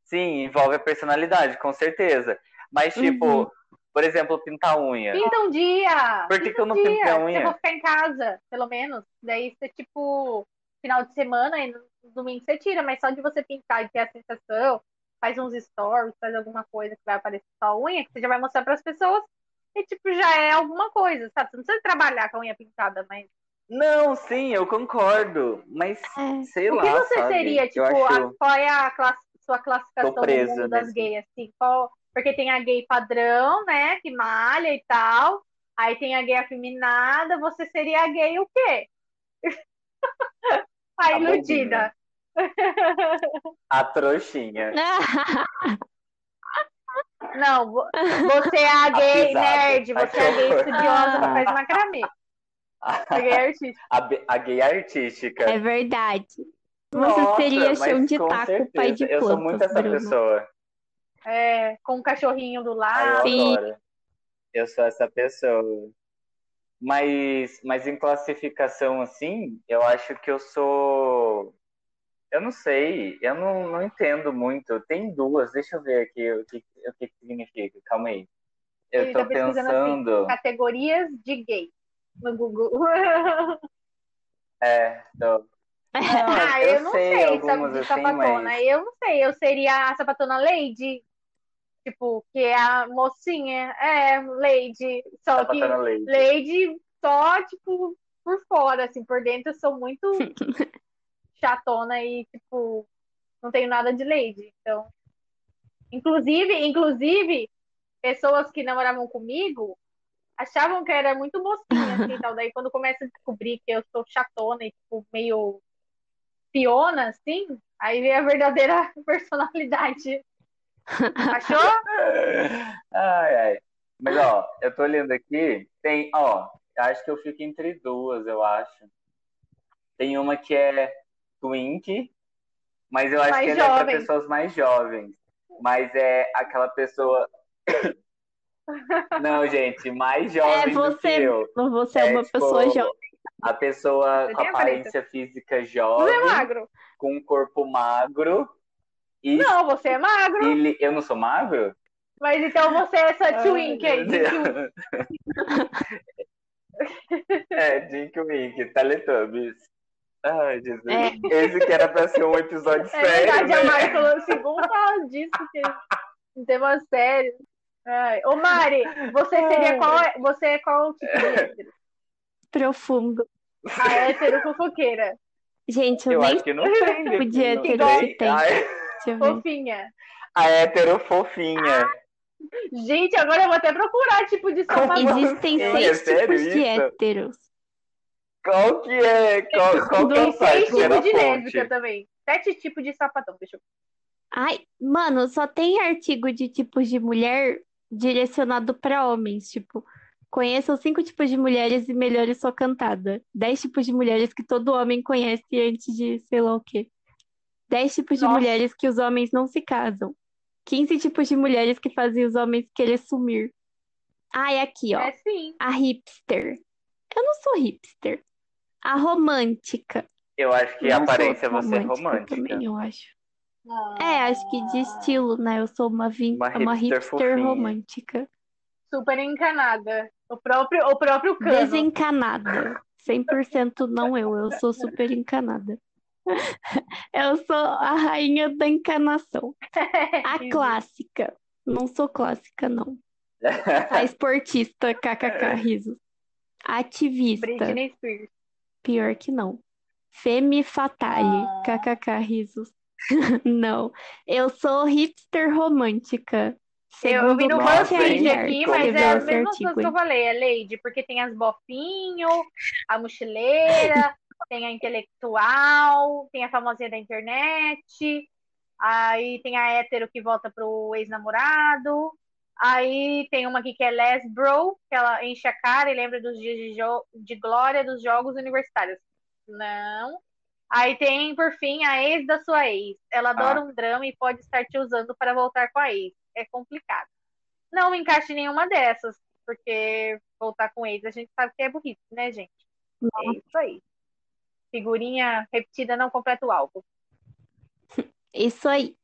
sim, envolve a personalidade, com certeza. Mas, tipo, uhum. por exemplo, pintar unha.
Pinta um dia!
Por que, que eu não pinto a unha?
Eu vou ficar em casa, pelo menos. Daí você, tipo, final de semana e no domingo você tira, mas só de você pintar e ter a sensação, faz uns stories, faz alguma coisa que vai aparecer sua unha, que você já vai mostrar para as pessoas, e tipo, já é alguma coisa, sabe? Você não precisa trabalhar com a unha pintada, mas.
Não, sim, eu concordo, mas é. sei
lá.
O que
você
sabe?
seria, tipo, acho... a, qual é a classe, sua classificação no mundo das gays, assim? Qual... Porque tem a gay padrão, né, que malha e tal, aí tem a gay afeminada, você seria a gay o quê? [laughs] a iludida.
A trouxinha. [laughs]
Não, você é a gay a nerd, você é a gay estudiosa que faz [laughs] macramê. A gay artística.
A, a gay artística.
É verdade. Você Nossa, seria chão de taco, certeza. pai de plantas,
Eu sou muito essa
Bruno.
pessoa.
É, com um cachorrinho do lado.
Ai, eu adoro. Eu sou essa pessoa. Mas, mas em classificação, assim, eu acho que eu sou eu não sei, eu não, não entendo muito. Tem duas, deixa eu ver aqui o que, o que significa. Calma aí. Eu Ele tô tá pensando.
Assim, categorias de gay no Google. [laughs]
É, tô. [laughs]
Não, ah, eu, eu não sei, sei algumas de assim, sapatona. Mas... Eu não sei, eu seria a sapatona Lady, tipo, que é a mocinha, é, Lady, só sapatona que Lady. Lady só, tipo, por fora, assim, por dentro eu sou muito [laughs] chatona e, tipo, não tenho nada de lady. Então, inclusive, inclusive, pessoas que namoravam comigo achavam que era muito mocinha, assim, então daí quando começa a descobrir que eu sou chatona e, tipo, meio piona, assim, aí vem a verdadeira [laughs] personalidade. Achou?
ai, ai. Mas, ó, eu tô olhando aqui, tem, ó, acho que eu fico entre duas, eu acho. Tem uma que é Twink, mas eu acho mais que ele jovem. é para pessoas mais jovens. Mas é aquela pessoa. [laughs] Não, gente, mais é, jovem é você, do que eu.
Você é, é uma tipo, pessoa jovem.
A pessoa com aparência física jovem.
Você é magro.
Com um corpo magro. E...
Não, você é magro.
Ele... Eu não sou magro?
Mas então você é essa twink aí. [laughs]
é, Dink Wink, Teletubbies. Ai, Jesus. É. Esse que era pra ser um episódio é [laughs] sério. É verdade,
né? a Mari falou assim, vamos falar disso, que um tema sério. Ai. Ô Mari, você seria qual, é, você é qual tipo de hétero?
Profundo.
A hétero fofoqueira.
Gente, eu,
eu
nem
acho que não tem.
tipo de hétero que tem. Ai.
Fofinha.
A hétero fofinha. Ah.
Gente, agora eu vou até procurar tipo de sapatão.
Existem seis é tipos de héteros.
Qual que é? Qual, qual que é o site?
tipos de lésbica também. Sete tipos de sapatão, deixa eu
Ai, mano, só tem artigo de tipos de mulher direcionado para homens, tipo, Conheçam cinco tipos de mulheres e melhore sua cantada. Dez tipos de mulheres que todo homem conhece antes de sei lá o quê. Dez tipos de
Nossa.
mulheres que os homens não se casam. 15 tipos de mulheres que fazem os homens querer sumir. Ah, e aqui, ó.
É sim.
A hipster. Eu não sou hipster. A romântica.
Eu acho que
Não
a aparência você é
romântica também, eu acho.
Ah,
É, acho que de estilo, né? Eu sou uma, vin...
Uma
uma
hipster
hipster
fofinha.
romântica.
Super encanada. O próprio, o próprio cano.
Desencanada. 100% não eu, eu sou super encanada. [laughs] Eu sou a rainha da encanação. [laughs] A clássica. Não sou clássica, não. [laughs] A esportista, kkk, risos. Ativista.
Britney Spears.
Pior que não. Femme fatale,
Ah.
kkk, risos. [laughs] Não. Eu sou hipster romântica.
Eu vi no
Segundo
BuzzFeed aqui, mas é as mesmas coisas que eu falei. É Lady, porque tem as bofinho, a mochileira, [laughs] tem a intelectual, tem a famosinha da internet, aí tem a hétero que volta pro ex-namorado, aí tem uma aqui que é lesbro, que ela enche a cara e lembra dos dias de, de glória dos jogos universitários. Não. Aí tem, por fim, a ex da sua ex. Ela adora um drama e pode estar te usando para voltar com a ex. É complicado. Não me encaixe em nenhuma dessas, porque voltar com ex a gente sabe que é burrice, né, gente? É isso aí. Figurinha repetida não completa o álbum. [laughs]
Isso aí.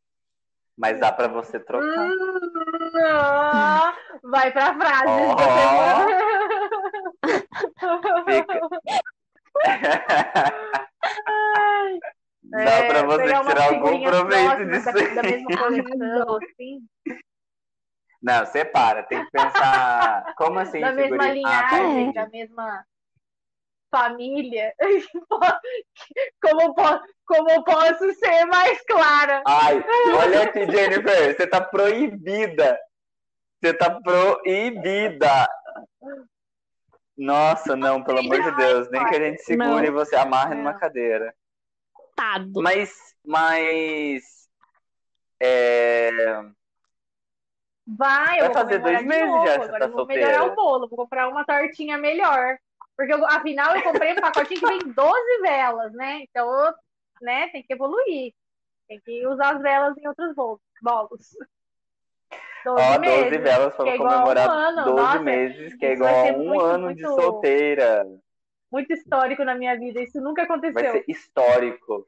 Mas dá pra você trocar.
Hum, vai pra frase
Ó.
Ai,
Dá
é,
pra você
pegar umas
tirar algum
figurinhas
proveito disso
da,
aí.
da mesma coleção, assim,
Não, separa, tem que pensar. Como assim,
da mesma?
Ah,
linhagem,
entendi.
da mesma família. [laughs] Como, como posso ser mais clara?
Ai, olha aqui, Jennifer, você tá proibida. Você tá proibida. Nossa, não, pelo amor de Deus. Nem que a gente segure e
Não.
você amarre numa cadeira.
Tado.
Mas, mas. É...
Vai, eu
Vai
vou
fazer dois meses
novo.
já você
Agora
tá
eu vou melhorar
solteira.
o bolo, vou comprar uma tortinha melhor. Porque, eu- afinal, eu comprei um pacotinho que vem 12 velas, né? Então, eu, né, tem que evoluir. Tem que usar as velas em outros bolos. bolos. 12
Ó, 12
meses.
velas para
é a um
comemorar
ano.
12
Nossa,
meses, que é igual
vai
a um
muito,
ano de
muito-
solteira.
Muito histórico na minha vida. Isso nunca
Vai
aconteceu.
ser histórico.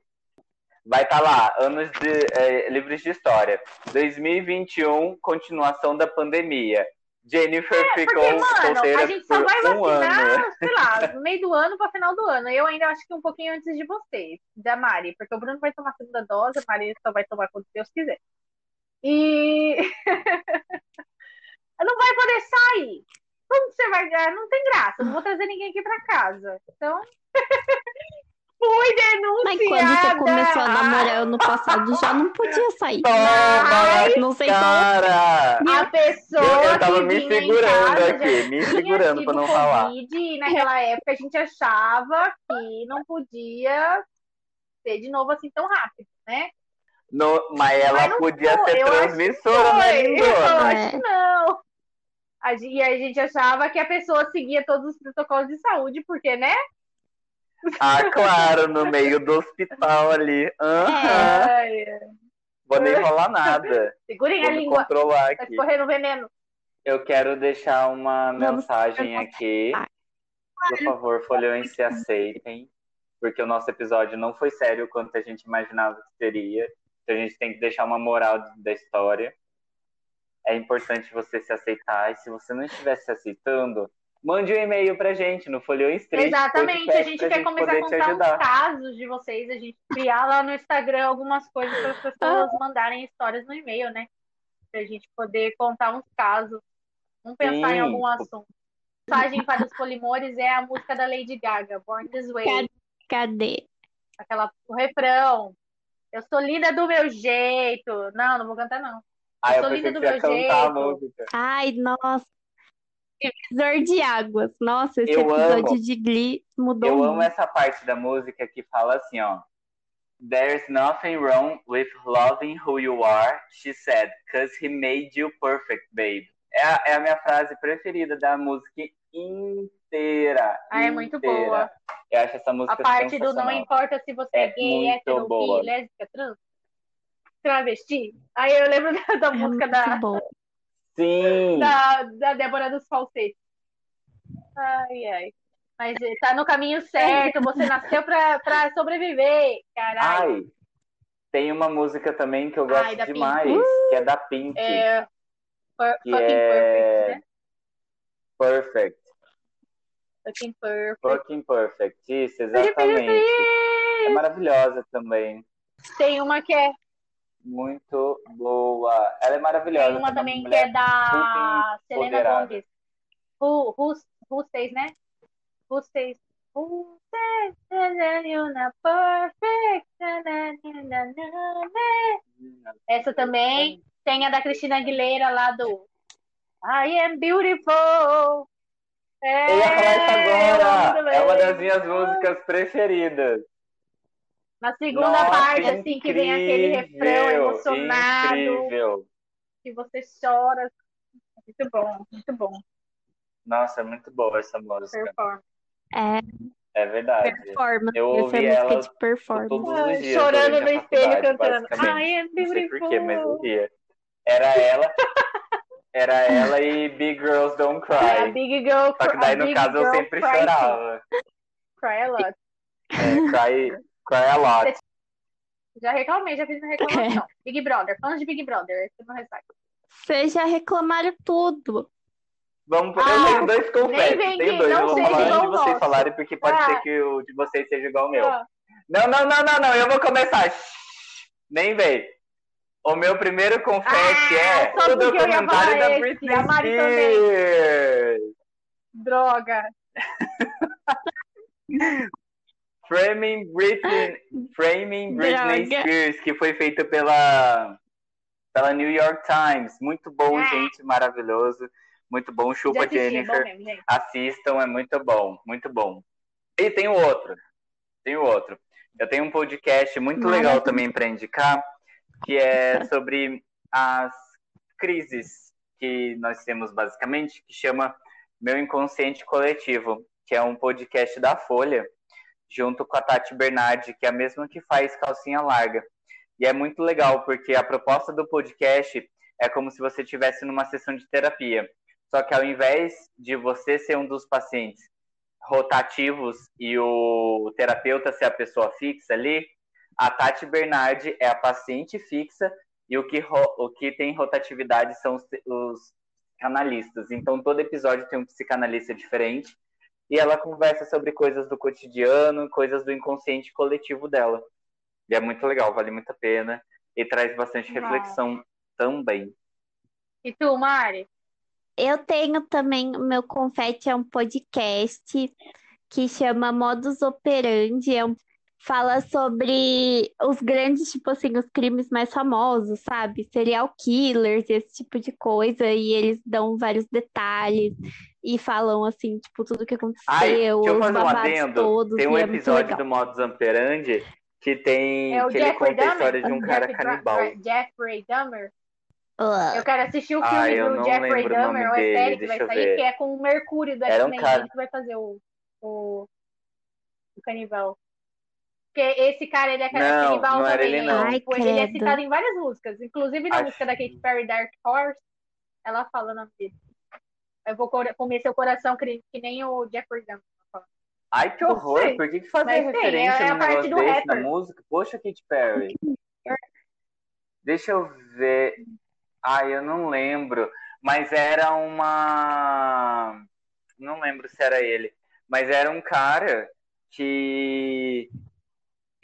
Vai estar lá, anos de é, livros de história. 2021, continuação da pandemia. Jennifer ficou
É, Porque, mano,
solteira
a gente só vai
um
vacinar,
ano.
sei lá, no meio do ano para final do ano. Eu ainda acho que um pouquinho antes de vocês, da Mari, porque o Bruno vai tomar a segunda dose, a Mari só vai tomar quando Deus quiser. E [laughs] não vai poder sair. Como você vai? Não tem graça, não vou trazer ninguém aqui para casa. Então, [laughs] fui
Mas
denunciada.
quando você começou a namorar ano passado, já não podia sair.
Toma,
Não sei
cara!
A pessoa
Eu, eu tava me segurando
casa
aqui, me segurando pra não falar.
Covid, e naquela época a gente achava que não podia ser de novo assim tão rápido, né?
No- mas ela
Mas
podia
foi,
ser transmissora, né,
eu acho que não. E a gente achava que a pessoa seguia todos os protocolos de saúde, porque, né?
Ah, claro, no meio do hospital ali. Aham.
Ai,
Vou nem falar nada.
segurem a
Vou me
língua,
controlar
tá
aqui.
escorrendo veneno.
Eu quero deixar uma
Vamos
mensagem aqui. Por favor, folhões se aceitem. Porque o nosso episódio não foi sério quanto a gente imaginava que seria. Então a gente tem que deixar uma moral da história. É importante você se aceitar. E se você não estiver se aceitando, mande um e-mail pra gente no Folhões Tristes
Exatamente, a gente quer começar a contar uns
ajudar.
casos de vocês, a gente criar lá no Instagram algumas coisas para as pessoas mandarem histórias no e-mail, né? Pra gente poder contar uns casos. Vamos pensar
Sim.
em algum assunto. A mensagem para os polimores é a música da Lady Gaga, Born This Way.
Cadê?
Aquela, o refrão. Eu sou linda do meu jeito. Não, não vou cantar, não.
Ah, eu
sou
pensei
linda do meu jeito.
música.
Ai, nossa. Divisor de águas. Nossa, esse
Eu
episódio
amo.
de Glee mudou
Eu
muito.
amo essa parte da música que fala assim, ó. There's nothing wrong with loving who you are, she said, cause he made you perfect, babe. É a, é a minha frase preferida da música inteira.
Ah, é muito boa.
Eu acho essa música
A parte do não importa se você é,
É
gay, hétero, bi, lésbica, trans, travesti. Aí eu lembro [laughs] da, da
É
música da,
boa.
Sim!
da, da Débora dos Falsetes. Ai, ai. Mas eh, tá no caminho certo, você nasceu pra, pra sobreviver, caralho.
Ai, tem uma música também que eu gosto
Ai, da Pink.
demais, que é da Pink,
É, for,
que
fucking
é
perfect, né?
Perfect.
Fucking perfect.
Fucking Perfect. Isso, exatamente. É maravilhosa também.
Tem uma que é,
Muito boa. Ela é maravilhosa.
tem uma também que é da Selena. Gomez. Says, né? Perfect? Na. Essa também. Tem a da Cristina Aguilera lá do I am beautiful. É,
Eu ia falar isso
amo
agora. É uma das minhas músicas preferidas.
Na segunda
Nossa,
parte, assim, que vem aquele refrão
incrível,
emocionado,
Incrível.
que você chora. Muito bom, muito bom.
Nossa, é muito boa essa música.
Performance.
É,
É verdade.
performance.
Eu
Essa
ouvi
é música
ela
de performance.
todos os
Ai,
dias
chorando no espelho, cantando.
basicamente.
I am
Não sei porquê, mas eu
beautiful.
ria. Era ela, era ela e Big Girls Don't Cry.
Big Girl
Só que daí no caso eu sempre
cry
chorava.
Cry a lot.
É, cry, cry a lot.
Já reclamei, já fiz uma reclamação. [laughs] Big Brother, fãs de Big Brother, esse é meu ressaca.
Vocês já reclamaram tudo.
Vamos,
Ah,
eu dois
nem
confetes,
vem que
dois.
não
Eu vou falar de vocês falarem, porque pode
Ah.
ser que o de vocês seja igual ao meu.
Ah,
Não, não, não, não, não, eu vou começar. Shhh, Nem vem. O meu primeiro confete
Ah,
é o documentário
falar
da Britney. Spears.
droga. [laughs]
Framing Britney, Framing [laughs] Britney
Droga.
Spears, que foi feito pela, pela New York Times. Muito bom,
Ah.
gente, maravilhoso. Muito bom. Chupa,
assisti, é bom
Jennifer.
mesmo.
Assistam, é muito bom, muito bom. E tem o outro, tem o outro. Eu tenho um podcast muito
Maravilha.
legal também para indicar, que é sobre as crises que nós temos basicamente, que chama Meu Inconsciente Coletivo, que é um podcast da Folha, junto com a Tati Bernardi, que é a mesma que faz Calcinha Larga. E é muito legal, porque a proposta do podcast é como se você estivesse numa sessão de terapia. Só que ao invés de você ser um dos pacientes rotativos e o terapeuta ser a pessoa fixa ali, a Tati Bernardi é a paciente fixa e o que, o que tem rotatividade são os, os canalistas. Então todo episódio tem um psicanalista diferente e ela conversa sobre coisas do cotidiano, coisas do inconsciente coletivo dela. E é muito legal, vale muito a pena e traz bastante
Uau.
reflexão também.
E tu, Mari?
Eu tenho também, o meu confete é um podcast que chama Modus Operandi, é um- fala sobre os grandes, tipo assim, os crimes mais famosos, sabe? Serial killers, esse tipo de coisa, e eles dão vários detalhes e falam assim, tipo, tudo que
Ai,
aconteceu,
deixa eu
os
fazer um adendo.
todos,
Tem um
e é
episódio
legal.
do Modus Operandi que tem
É o
que ele
Jeffrey
conta a história de um cara
Jeff-
canibal.
Jeffrey Dahmer?
Ah,
Eu quero assistir o
Ah,
filme
eu
do Jeffrey
o
Dahmer, ou a
dele,
série que vai sair,
ver.
que é com o Mercúrio do
Era um
X-Men,
cara-
que vai fazer o, o, o canibal. Porque esse cara, ele é
Não,
canibal
não era
também.
ele, não.
Ai,
Tipo, ele é citado em várias músicas, inclusive na
Acho-
música da Katy Perry, Dark Horse, ela fala o nome dele. Eu vou comer seu coração que, que nem o Jeffrey Dahmer.
Ai, que horror! Por que, que fazer
Mas tem,
referência
é a
num
parte
negócio
do
desse na música? Poxa, Katy Perry. Deixa eu ver. Ai, eu não lembro. Mas era uma. Não lembro se era ele. Mas era um cara que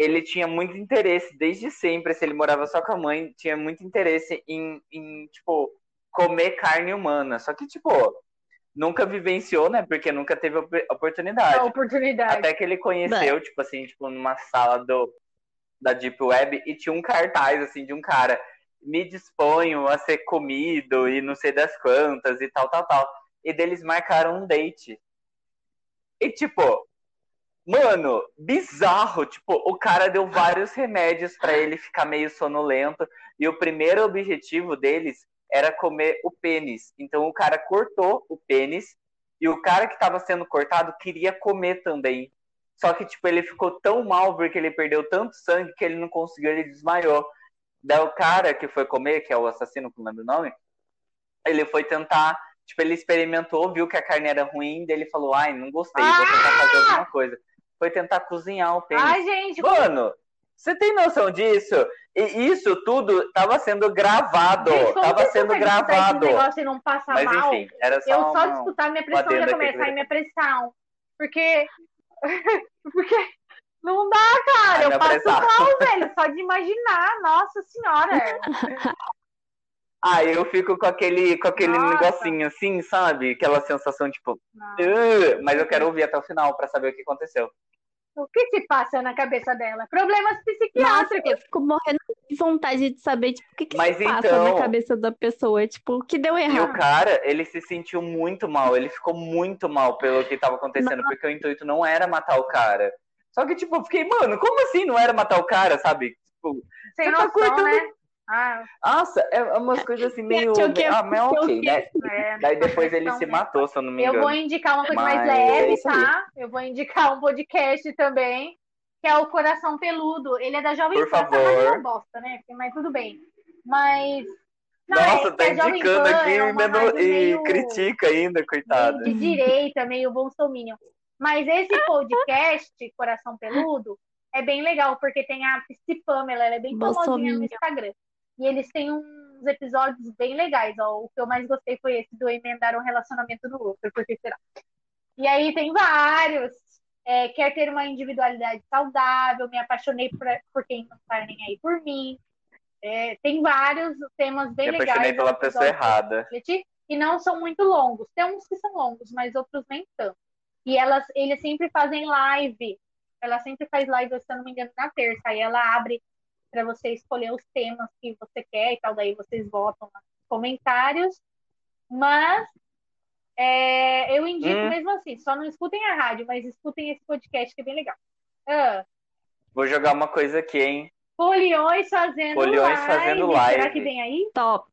ele tinha muito interesse desde sempre. Se ele morava só com a mãe, tinha muito interesse em, em tipo, comer carne humana. Só que, tipo, nunca vivenciou, né? Porque nunca teve op- oportunidade.
A oportunidade.
Até que ele conheceu, tipo assim, tipo, numa sala do, da Deep Web e tinha um cartaz, assim, de um cara. Me disponho a ser comido e não sei das quantas e tal, tal, tal. E deles marcaram um date. E, tipo, mano, bizarro. Tipo, o cara deu vários remédios pra ele ficar meio sonolento. E o primeiro objetivo deles era comer o pênis. Então o cara cortou o pênis E o cara que tava sendo cortado queria comer também. Só que, tipo, ele ficou tão mal porque ele perdeu tanto sangue que ele não conseguiu, ele desmaiou. Daí o cara que foi comer, que é o assassino, que não lembro o nome, ele foi tentar, tipo, ele experimentou, viu que a carne era ruim, daí ele falou, ai, não gostei, vou tentar fazer alguma coisa. Foi tentar cozinhar o pênis.
Ai, gente,
Mano, você tem noção disso? E isso tudo tava sendo gravado.
gente, como
tava
que você
sendo gravado.
Esse negócio e não passa
Mas
mal.
enfim, era só
eu só de escutar minha pressão já começa
que eu
a
ia
minha pressão. Porque. [laughs] Porque não dá, cara.
Ai,
Eu passo
pressão.
mal, velho. Só de imaginar. Nossa senhora. [laughs]
Ah, eu fico com aquele, com aquele
Nossa.
negocinho assim, sabe? Aquela sensação, tipo. "Ugh", mas eu quero ouvir até o final pra saber o que aconteceu.
O que se passa na cabeça dela? Problemas
Nossa,
psiquiátricos.
eu fico morrendo de vontade de saber, tipo, o que que
Mas
se passa
então-
na cabeça da pessoa, tipo, o que deu
E o
errado.
cara, ele se sentiu muito mal, ele ficou muito mal pelo que tava acontecendo, porque o intuito não era matar o cara. Só que, tipo, eu fiquei, mano, como assim não era matar o cara, sabe? Tipo,
Sem
Você tá
noção,
cortando-
né? Ah,
nossa, é umas coisas assim meio.
Que-
Ah, mas
achou
ok,
que-
né?
é.
Daí depois ele se matou, se eu não me
Eu
engano.
vou indicar uma coisa mais
Mas é
leve, tá? Eu vou indicar um podcast também, que é o Coração Peludo. Ele é da Jovem
Por
Pan, tá
favor.
mas uma bosta, né? Mas tudo bem. Mas. não,
Nossa,
é
tá indicando
Pan
aqui
é
e,
rádio
e
meio-
critica ainda,
meio
coitada.
de direita, meio bolsominion. Mas esse podcast, Coração Peludo, é bem legal, porque tem a Psi Pamela, ela é bem famosinha no. Instagram. E eles têm uns episódios bem legais, ó. O que eu mais gostei foi esse do emendar um relacionamento no outro, porque será? E aí tem vários. É, quer ter uma individualidade saudável, me apaixonei por, por quem não tá nem aí por mim. É, tem vários temas bem
Me
legais.
apaixonei
é um
pela pessoa errada.
e não são muito longos. Tem uns que são longos, mas outros nem tanto. E elas, eles sempre fazem live. Ela sempre faz live, se eu não me engano, na terça. Aí ela abre para você escolher os temas que você quer e tal. Daí vocês votam nos comentários. Mas é, eu indico
Hum.
mesmo assim. Só não escutem a rádio, mas escutem esse podcast que é bem legal. Ah,
Vou jogar uma coisa aqui, hein?
Foliões fazendo
Foliões
live.
fazendo
Será
live.
que vem aí?
Top.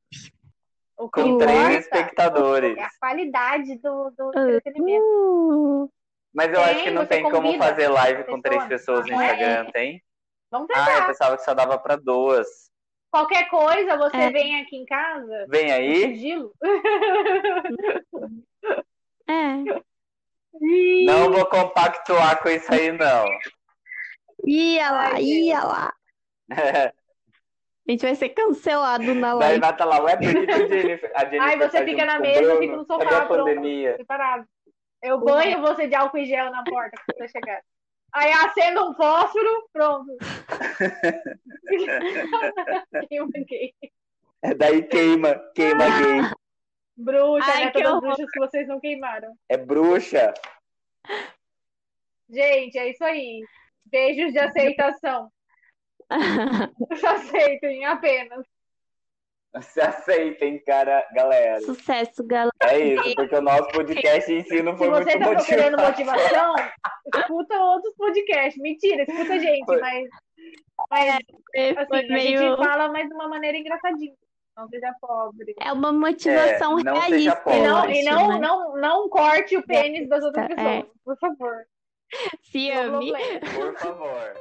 O
Com
Eu
três espectadores.
é a qualidade do, do
Ah.
entretenimento.
Uh,
Mas eu
Tem,
acho que não tem como fazer live com três pessoas no
Não é?
Instagram, tem?
Vamos
Ah, eu
tentar.
pensava que só dava pra duas.
Qualquer coisa, você
É.
vem aqui em casa,
Vem aí?
sigilo.
é.
Não vou compactuar com isso aí, não.
Ia lá,
Ai,
ia lá. [laughs] A gente vai ser cancelado na
Daí
live.
vai estar lá, ué, por que a Jennifer, a Jennifer
Aí você
tá
fica na mesa,
Bruno?
fica no sofá,
Cadê a
pronto.
pandemia?
Separado. Eu banho você de álcool em gel na porta quando você chegar. Aí acenda um fósforo, pronto. [laughs] Queima gay.
É daí queima, queima gay.
Bruxa,
Ai,
né?
que
Todas as bruxas que vocês não queimaram.
É bruxa.
Gente, é isso aí. Beijos de aceitação. [laughs] Aceitem apenas. [laughs]
Se aceitem, cara, galera.
Sucesso, galera.
É isso, porque o nosso podcast em si não
Se
foi
você
muito
tá procurando
motivado.
motivação, escuta outros podcasts. Mentira, escuta a gente,
Foi.
mas, mas
Foi
assim, a
meio.
gente fala, mas de uma maneira engraçadinha. Não seja pobre.
É uma motivação
É, não
realista.
pobre.
E não, e não,
né?
não, não corte o pênis das outras
É.
pessoas, por favor.
Se ame.
Por favor.